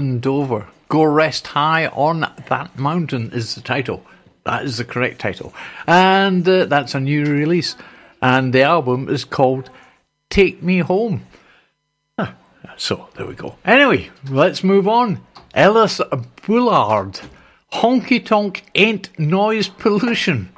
Dover. Go rest high on that mountain is the title. That is the correct title. And uh, that's a new release. And the album is called Take Me Home. Huh. So there we go. Anyway, let's move on. Ellis Bullard. Honky Tonk Ain't Noise Pollution.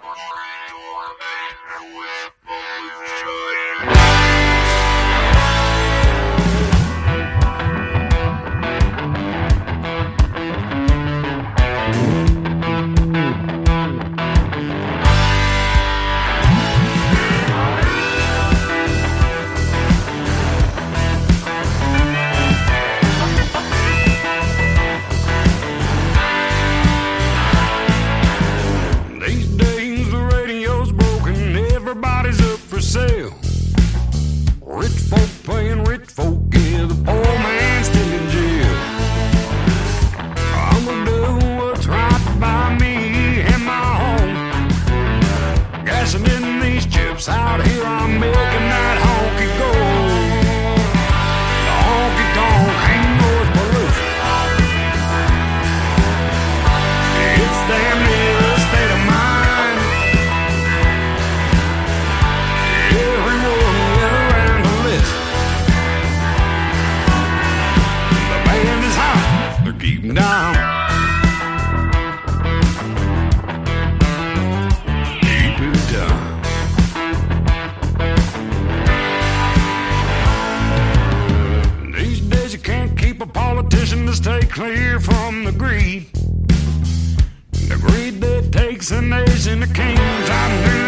clear from the greed. The greed that takes a nation to kings. I knew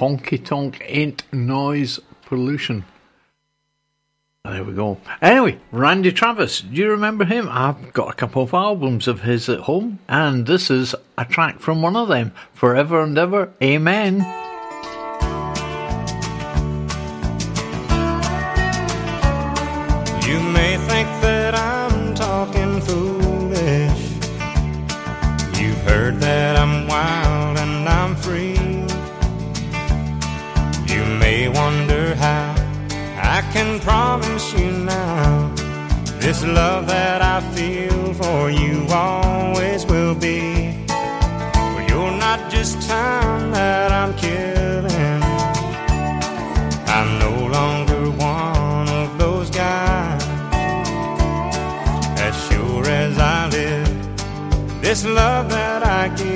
Honky Tonk Ain't Noise Pollution. There we go. Anyway, Randy Travis, do you remember him? I've got a couple of albums of his at home, and this is a track from one of them Forever and Ever, Amen. This love that I feel for you always will be. For you're not just time that I'm killing. I'm no longer one of those guys. As sure as I live, this love that I give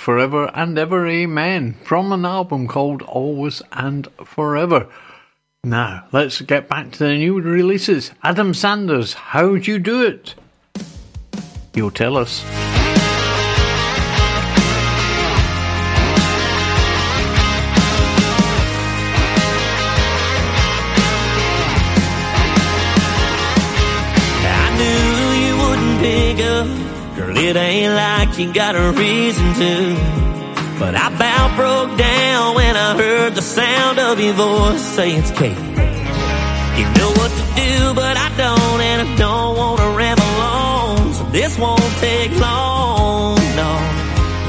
Forever and Ever Amen from an album called Always and Forever. Now, let's get back to the new releases. Adam Sanders, How'd You Do It? You'll tell us. I knew you wouldn't pick up. Girl, it ain't like you got a reason to. But I about broke down when I heard the sound of your voice say it's Kate. You know what to do, but I don't, and I don't want to ramble on. So this won't take long, no.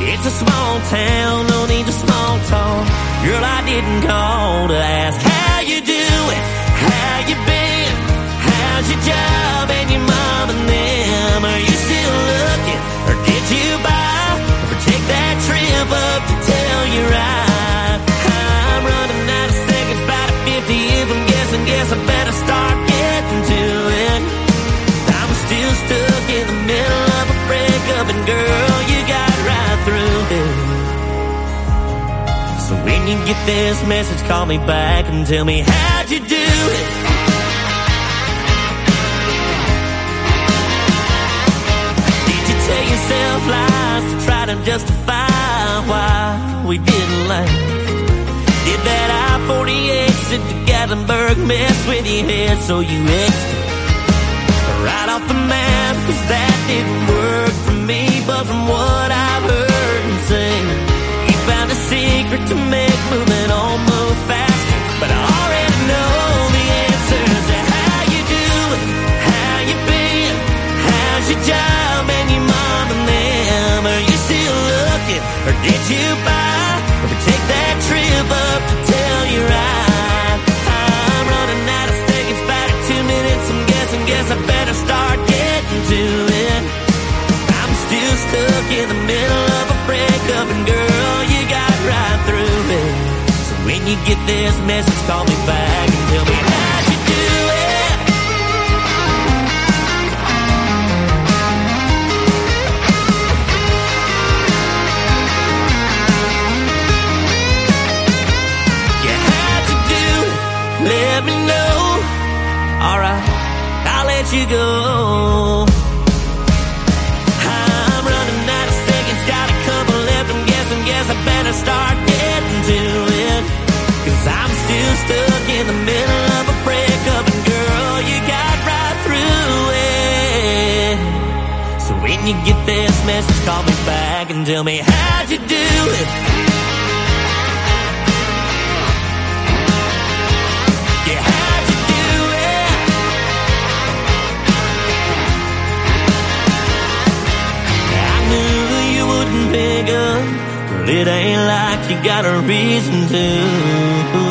It's a small town, no need to small talk. Girl, I didn't call to ask how you doing, how you been, how's your job and your mom and them. Get this message, call me back and tell me how'd you do it. Did you tell yourself lies to try to justify why we didn't last? Did that I-48 sit to Gatlinburg mess with your head so you exit right off the map? Cause that didn't work for me, but from what I've heard and seen, secret to make moving on move faster. But I already know the answers to how you doing, how you been, how's your job and your mom and them. Are you still looking, or did you buy, or take that trip up to tell you right? I'm running out of it's about two minutes. I'm guessing, guess I better start getting to it. I'm still stuck in the middle of a breakup, and girl, through it. So when you get this message, call me back and tell me how'd you do it. Yeah, how'd you do it? Let me know. Alright, I'll let you go. I'm in the middle of a breakup, and girl, you got right through it. So when you get this message, call me back and tell me how'd you do it. Yeah, how'd you do it? I knew you wouldn't pick up, but it ain't like you got a reason to.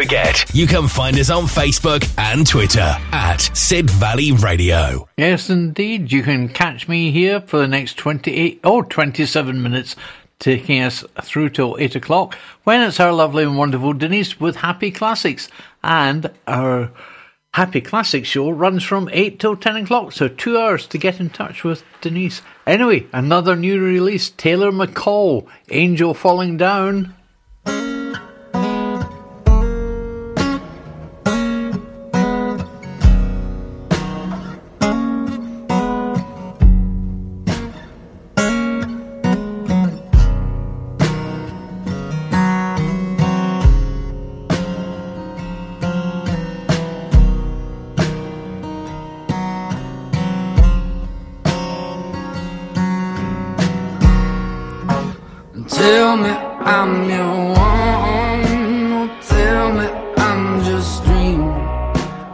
forget you can find us on Facebook and Twitter at Sid Valley Radio. Yes, indeed. You can catch me here for the next 28 or 27 minutes, taking us through till 8 o'clock when it's our lovely and wonderful Denise with Happy Classics. And our Happy Classics show runs from 8 till 10 o'clock, so two hours to get in touch with Denise. Anyway, another new release Taylor McCall, Angel Falling Down. Tell me I'm your one. Or tell me I'm just dreaming.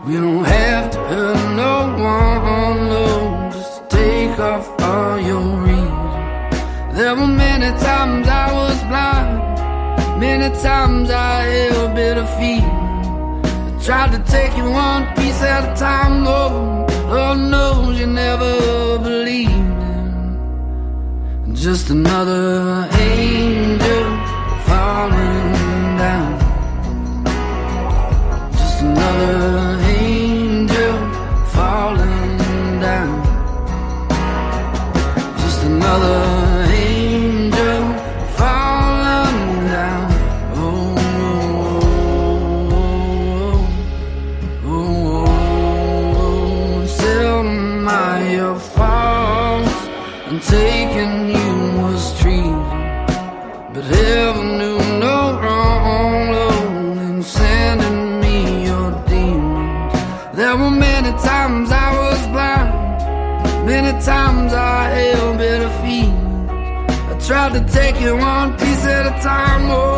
We don't have to hurt no one. No, just take off all your reasons. There were many times I was blind. Many times I held bitter feeling. I tried to take you one piece at a time. Oh, Lord knows you never just another angel take you one piece at a time, oh,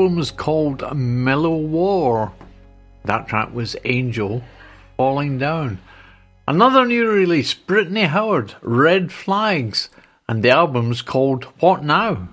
album was called Mellow War. That track was Angel Falling Down. Another new release, Brittany Howard, Red Flags, and the album's called What Now?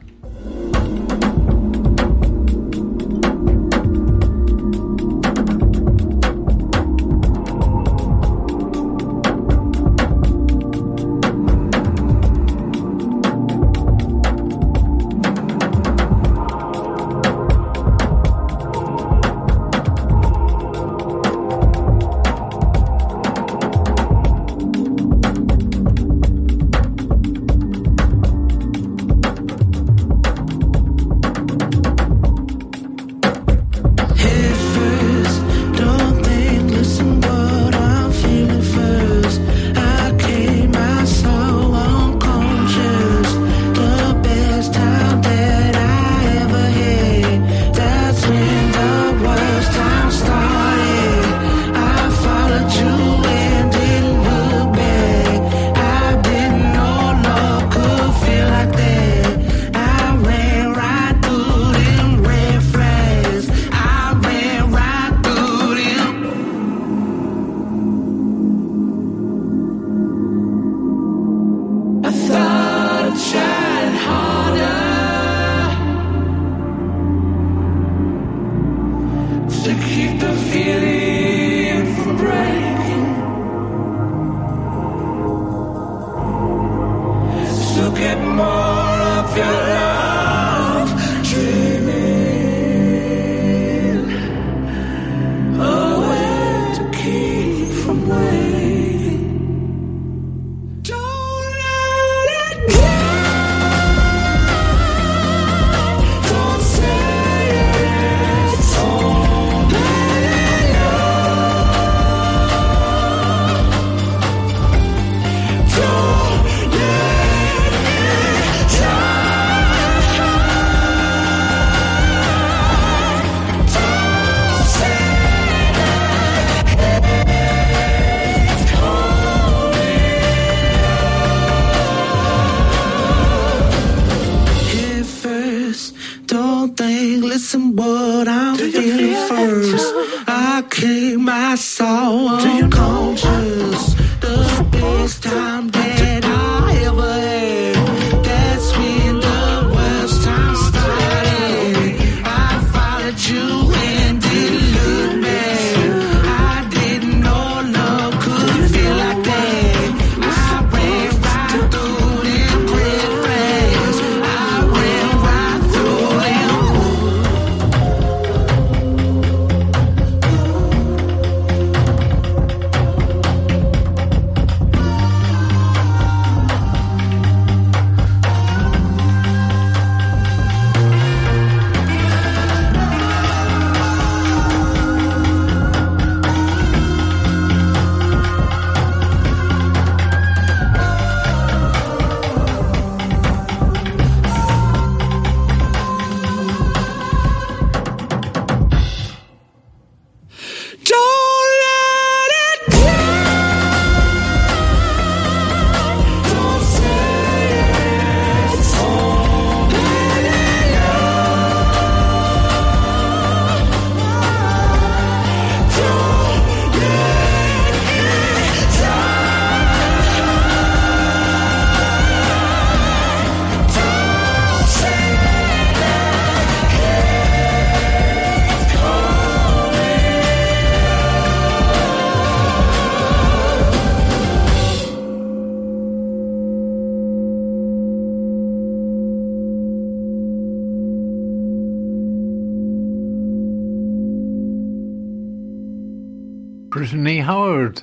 Brittany Howard.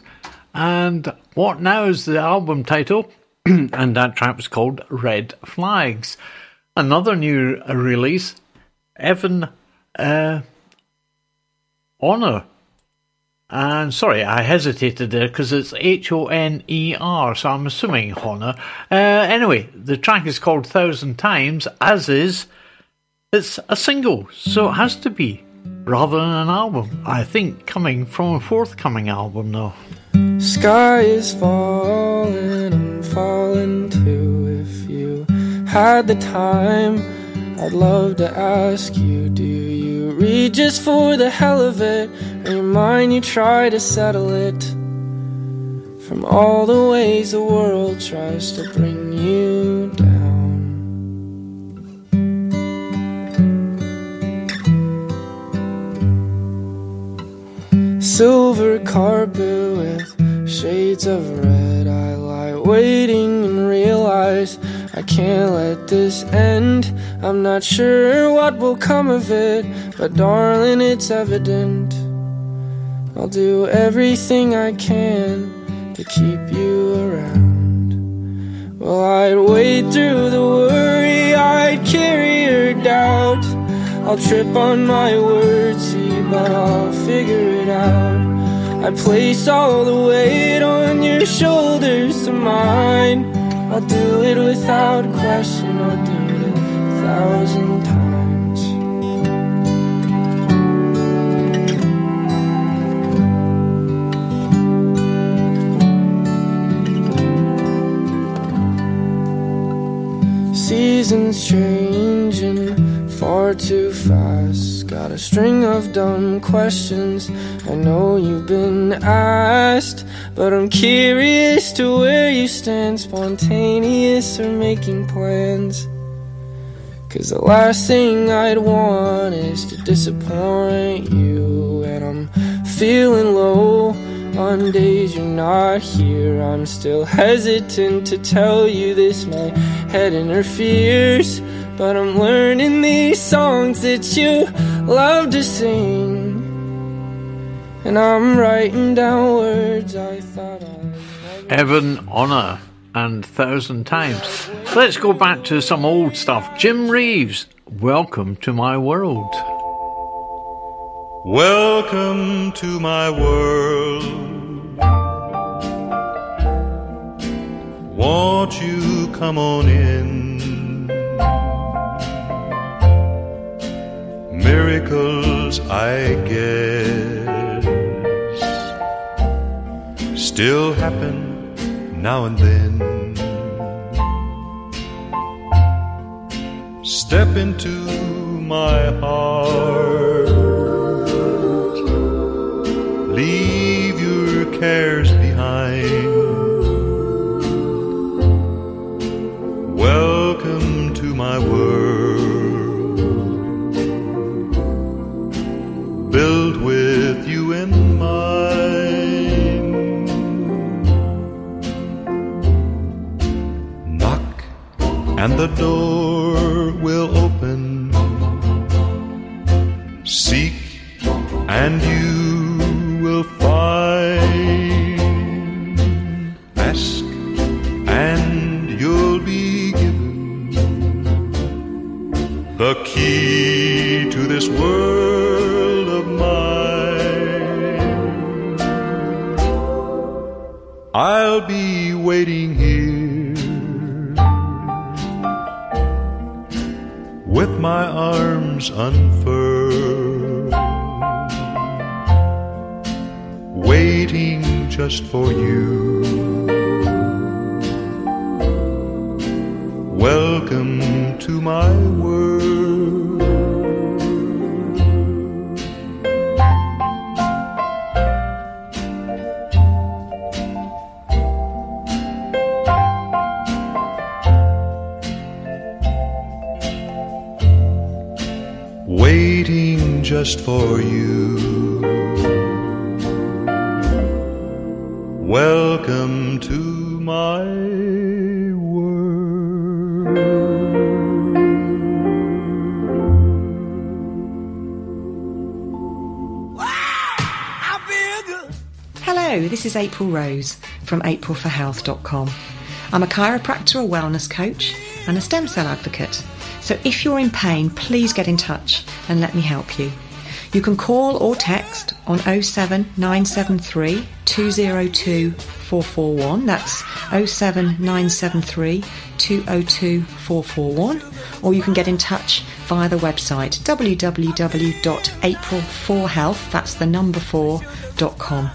And what now is the album title? *clears throat* and that track was called Red Flags. Another new release, Evan uh, Honor. And sorry, I hesitated there because it's H O N E R, so I'm assuming Honor. Uh, anyway, the track is called Thousand Times, as is it's a single, so it has to be rather than an album. I think coming from a forthcoming album, though. Sky is falling, I'm falling too. If you had the time, I'd love to ask you do you read just for the hell of it? Or your mind you try to settle it? From all the ways the world tries to bring you down. Silver carpet with shades of red. I lie waiting and realize I can't let this end. I'm not sure what will come of it, but darling, it's evident. I'll do everything I can to keep you around. Well, I'd wade through the worry, I'd carry your doubt. I'll trip on my words, but I'll figure it out. I place all the weight on your shoulders to mine. I'll do it without question, I'll do it a thousand times. Seasons changing far too fast. Got a string of dumb questions. I know you've been asked, but I'm curious to where you stand, spontaneous or making plans. Cause the last thing I'd want is to disappoint you, and I'm feeling low. On days you're not here, I'm still hesitant to tell you this. My head interferes, but I'm learning these songs that you love to sing. And I'm writing down words I thought I. Evan Honor and Thousand Times. Let's go back to some old stuff. Jim Reeves, welcome to my world. Welcome to my world. Won't you come on in? Miracles, I guess, still happen now and then. Step into my heart. And the door will open. Seek and you will find. Ask and you'll be given the key to this world of mine. I'll be waiting here arms unfurled, waiting just for you. Welcome to my world. Just for you. Welcome to my world. Hello, this is April Rose from aprilforhealth.com. I'm a chiropractor, a wellness coach, and a stem cell advocate. So if you're in pain, please get in touch and let me help you. You can call or text on 07973 202 441. That's 07973 202 441. Or you can get in touch via the website www.april4health, that's the number 4.com.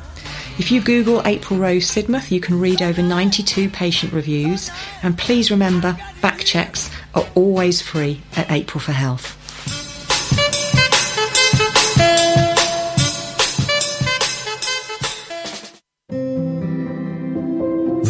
If you Google April Rose Sidmouth, you can read over 92 patient reviews. And please remember, back checks are always free at April for Health.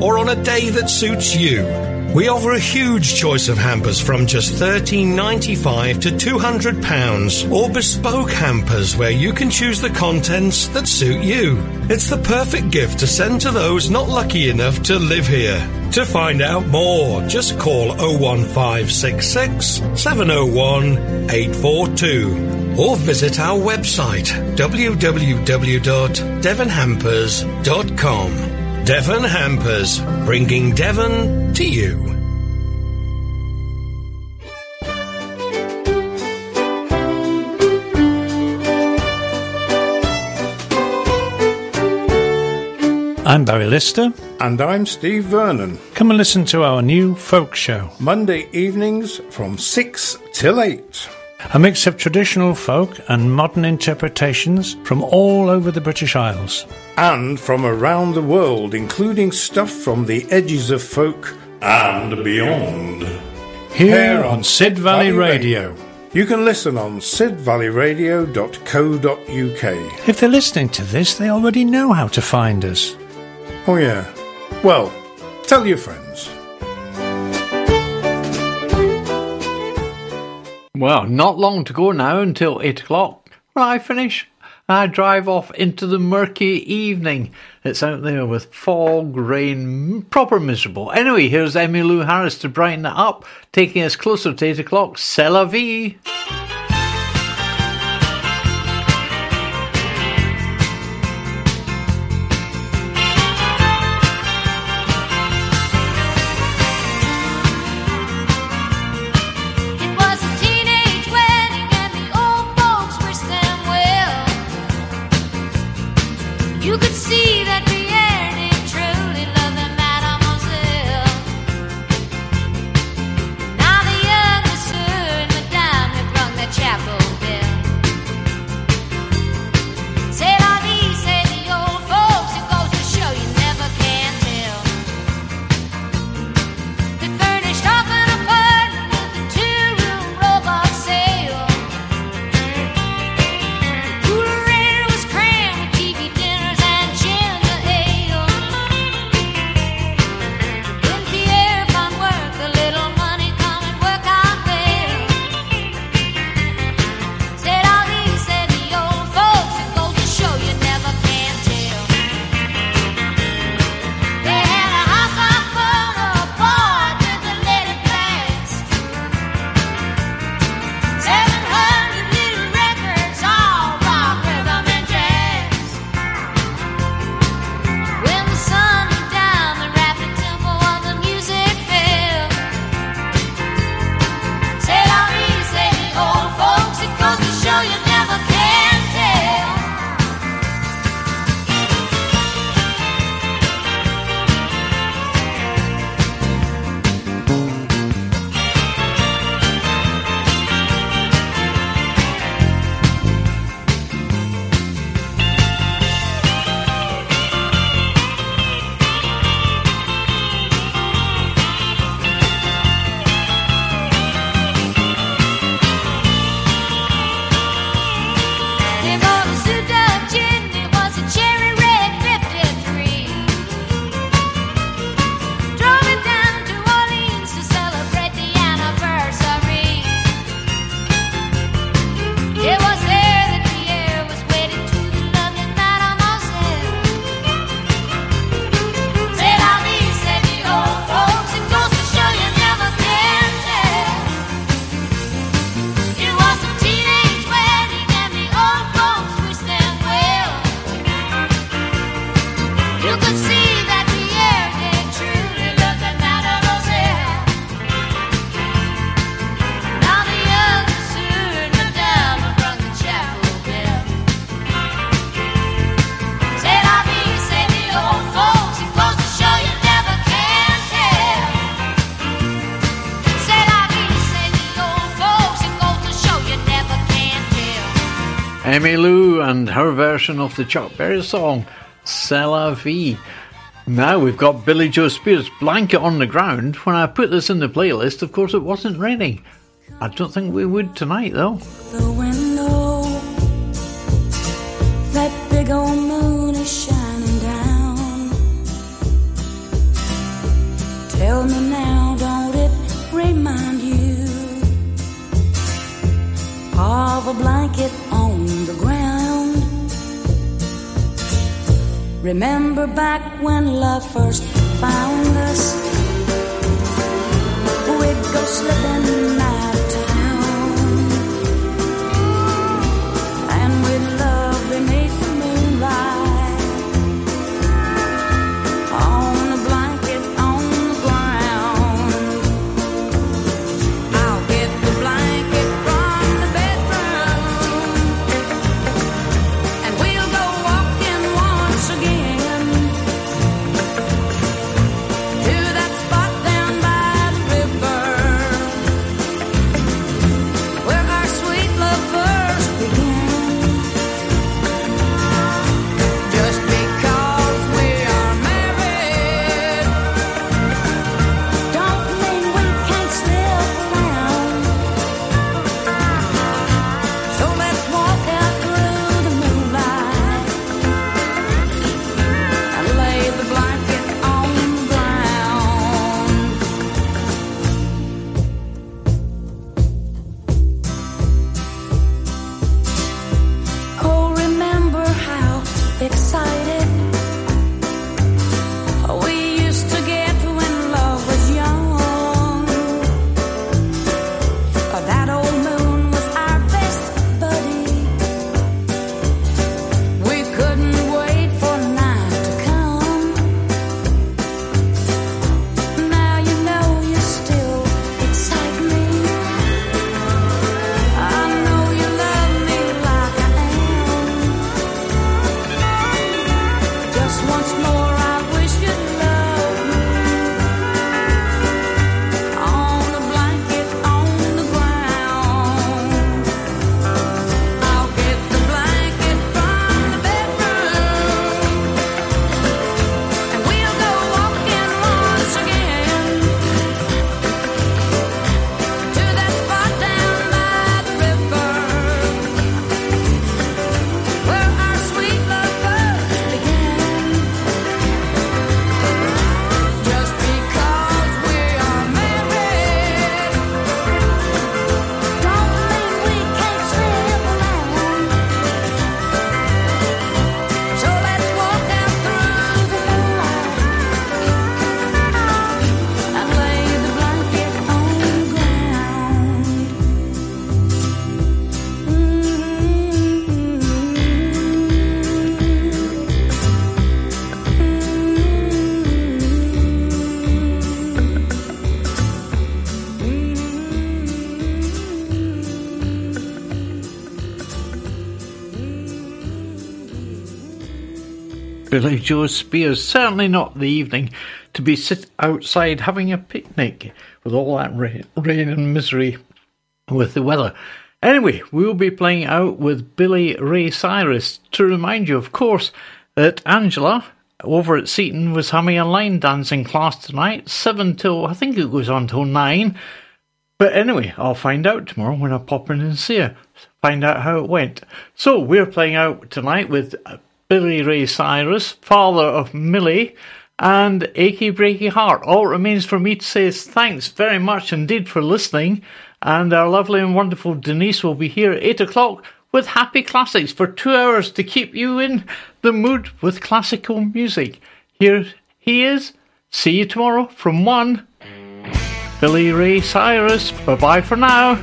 or on a day that suits you. We offer a huge choice of hampers from just $13.95 to £200, or bespoke hampers where you can choose the contents that suit you. It's the perfect gift to send to those not lucky enough to live here. To find out more, just call 01566 701 842 or visit our website www.devonhampers.com. Devon Hampers, bringing Devon to you. I'm Barry Lister. And I'm Steve Vernon. Come and listen to our new folk show. Monday evenings from 6 till 8. A mix of traditional folk and modern interpretations from all over the British Isles. And from around the world, including stuff from the edges of folk and beyond. Here on Sid Valley Radio. You can listen on sidvalleyradio.co.uk. If they're listening to this, they already know how to find us. Oh, yeah. Well, tell your friends. Well, not long to go now until 8 o'clock. When I finish, I drive off into the murky evening. It's out there with fog, rain, proper miserable. Anyway, here's Emmylou Harris to brighten it up, taking us closer to 8 o'clock. C'est la vie! Emmylou and her version of the Chuck Berry song, C'est la. Now we've got Billie Jo Spears' Blanket on the Ground. When I put this in the playlist, of course, it wasn't ready. I don't think we would tonight, though. Remember back when love first found us? We'd go slipping Billie Jo Spears. Certainly not the evening to be sit outside having a picnic with all that rain, rain and misery with the weather. Anyway, we'll be playing out with Billy Ray Cyrus. To remind you, of course, that Angela over at Seaton was having a line dancing class tonight, 7 till, I think it goes on till 9. But anyway, I'll find out tomorrow when I pop in and see her. Find out how it went. So we're playing out tonight with Billy Ray Cyrus, father of Millie, and Achy Breaky Heart. All it remains for me to say is thanks very much indeed for listening. And our lovely and wonderful Denise will be here at 8 o'clock with Happy Classics for two hours to keep you in the mood with classical music. Here he is. See you tomorrow from 1. Billy Ray Cyrus. Bye bye for now.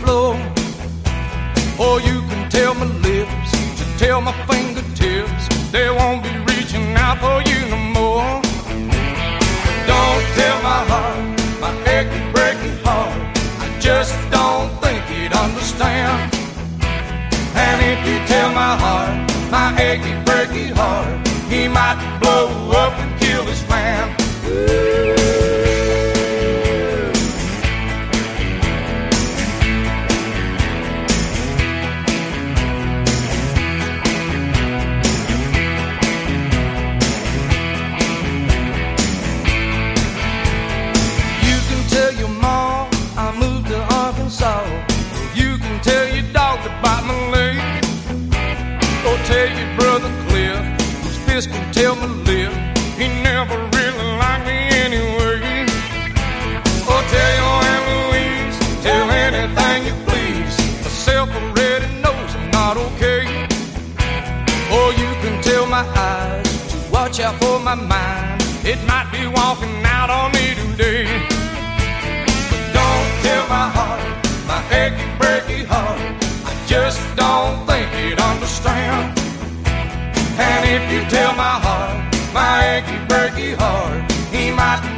Floor. Or oh, you can tell my lips to tell my fingertips they won't be reaching out for you no more. Don't tell my heart, my achy, breaky heart. I just don't think he'd understand. And if you tell my heart, my achy, breaky heart, he might blow up and kill this man. You tell my lip. He never really liked me anyway. Or tell your Aunt Louise, tell anything you please. Myself already knows I'm not okay. Or you can tell my eyes to watch out for my mind. It might be walking out on me today. But don't tell my heart, my achy, breaky heart. I just don't. And if you tell my heart, my achy, breaky heart, he might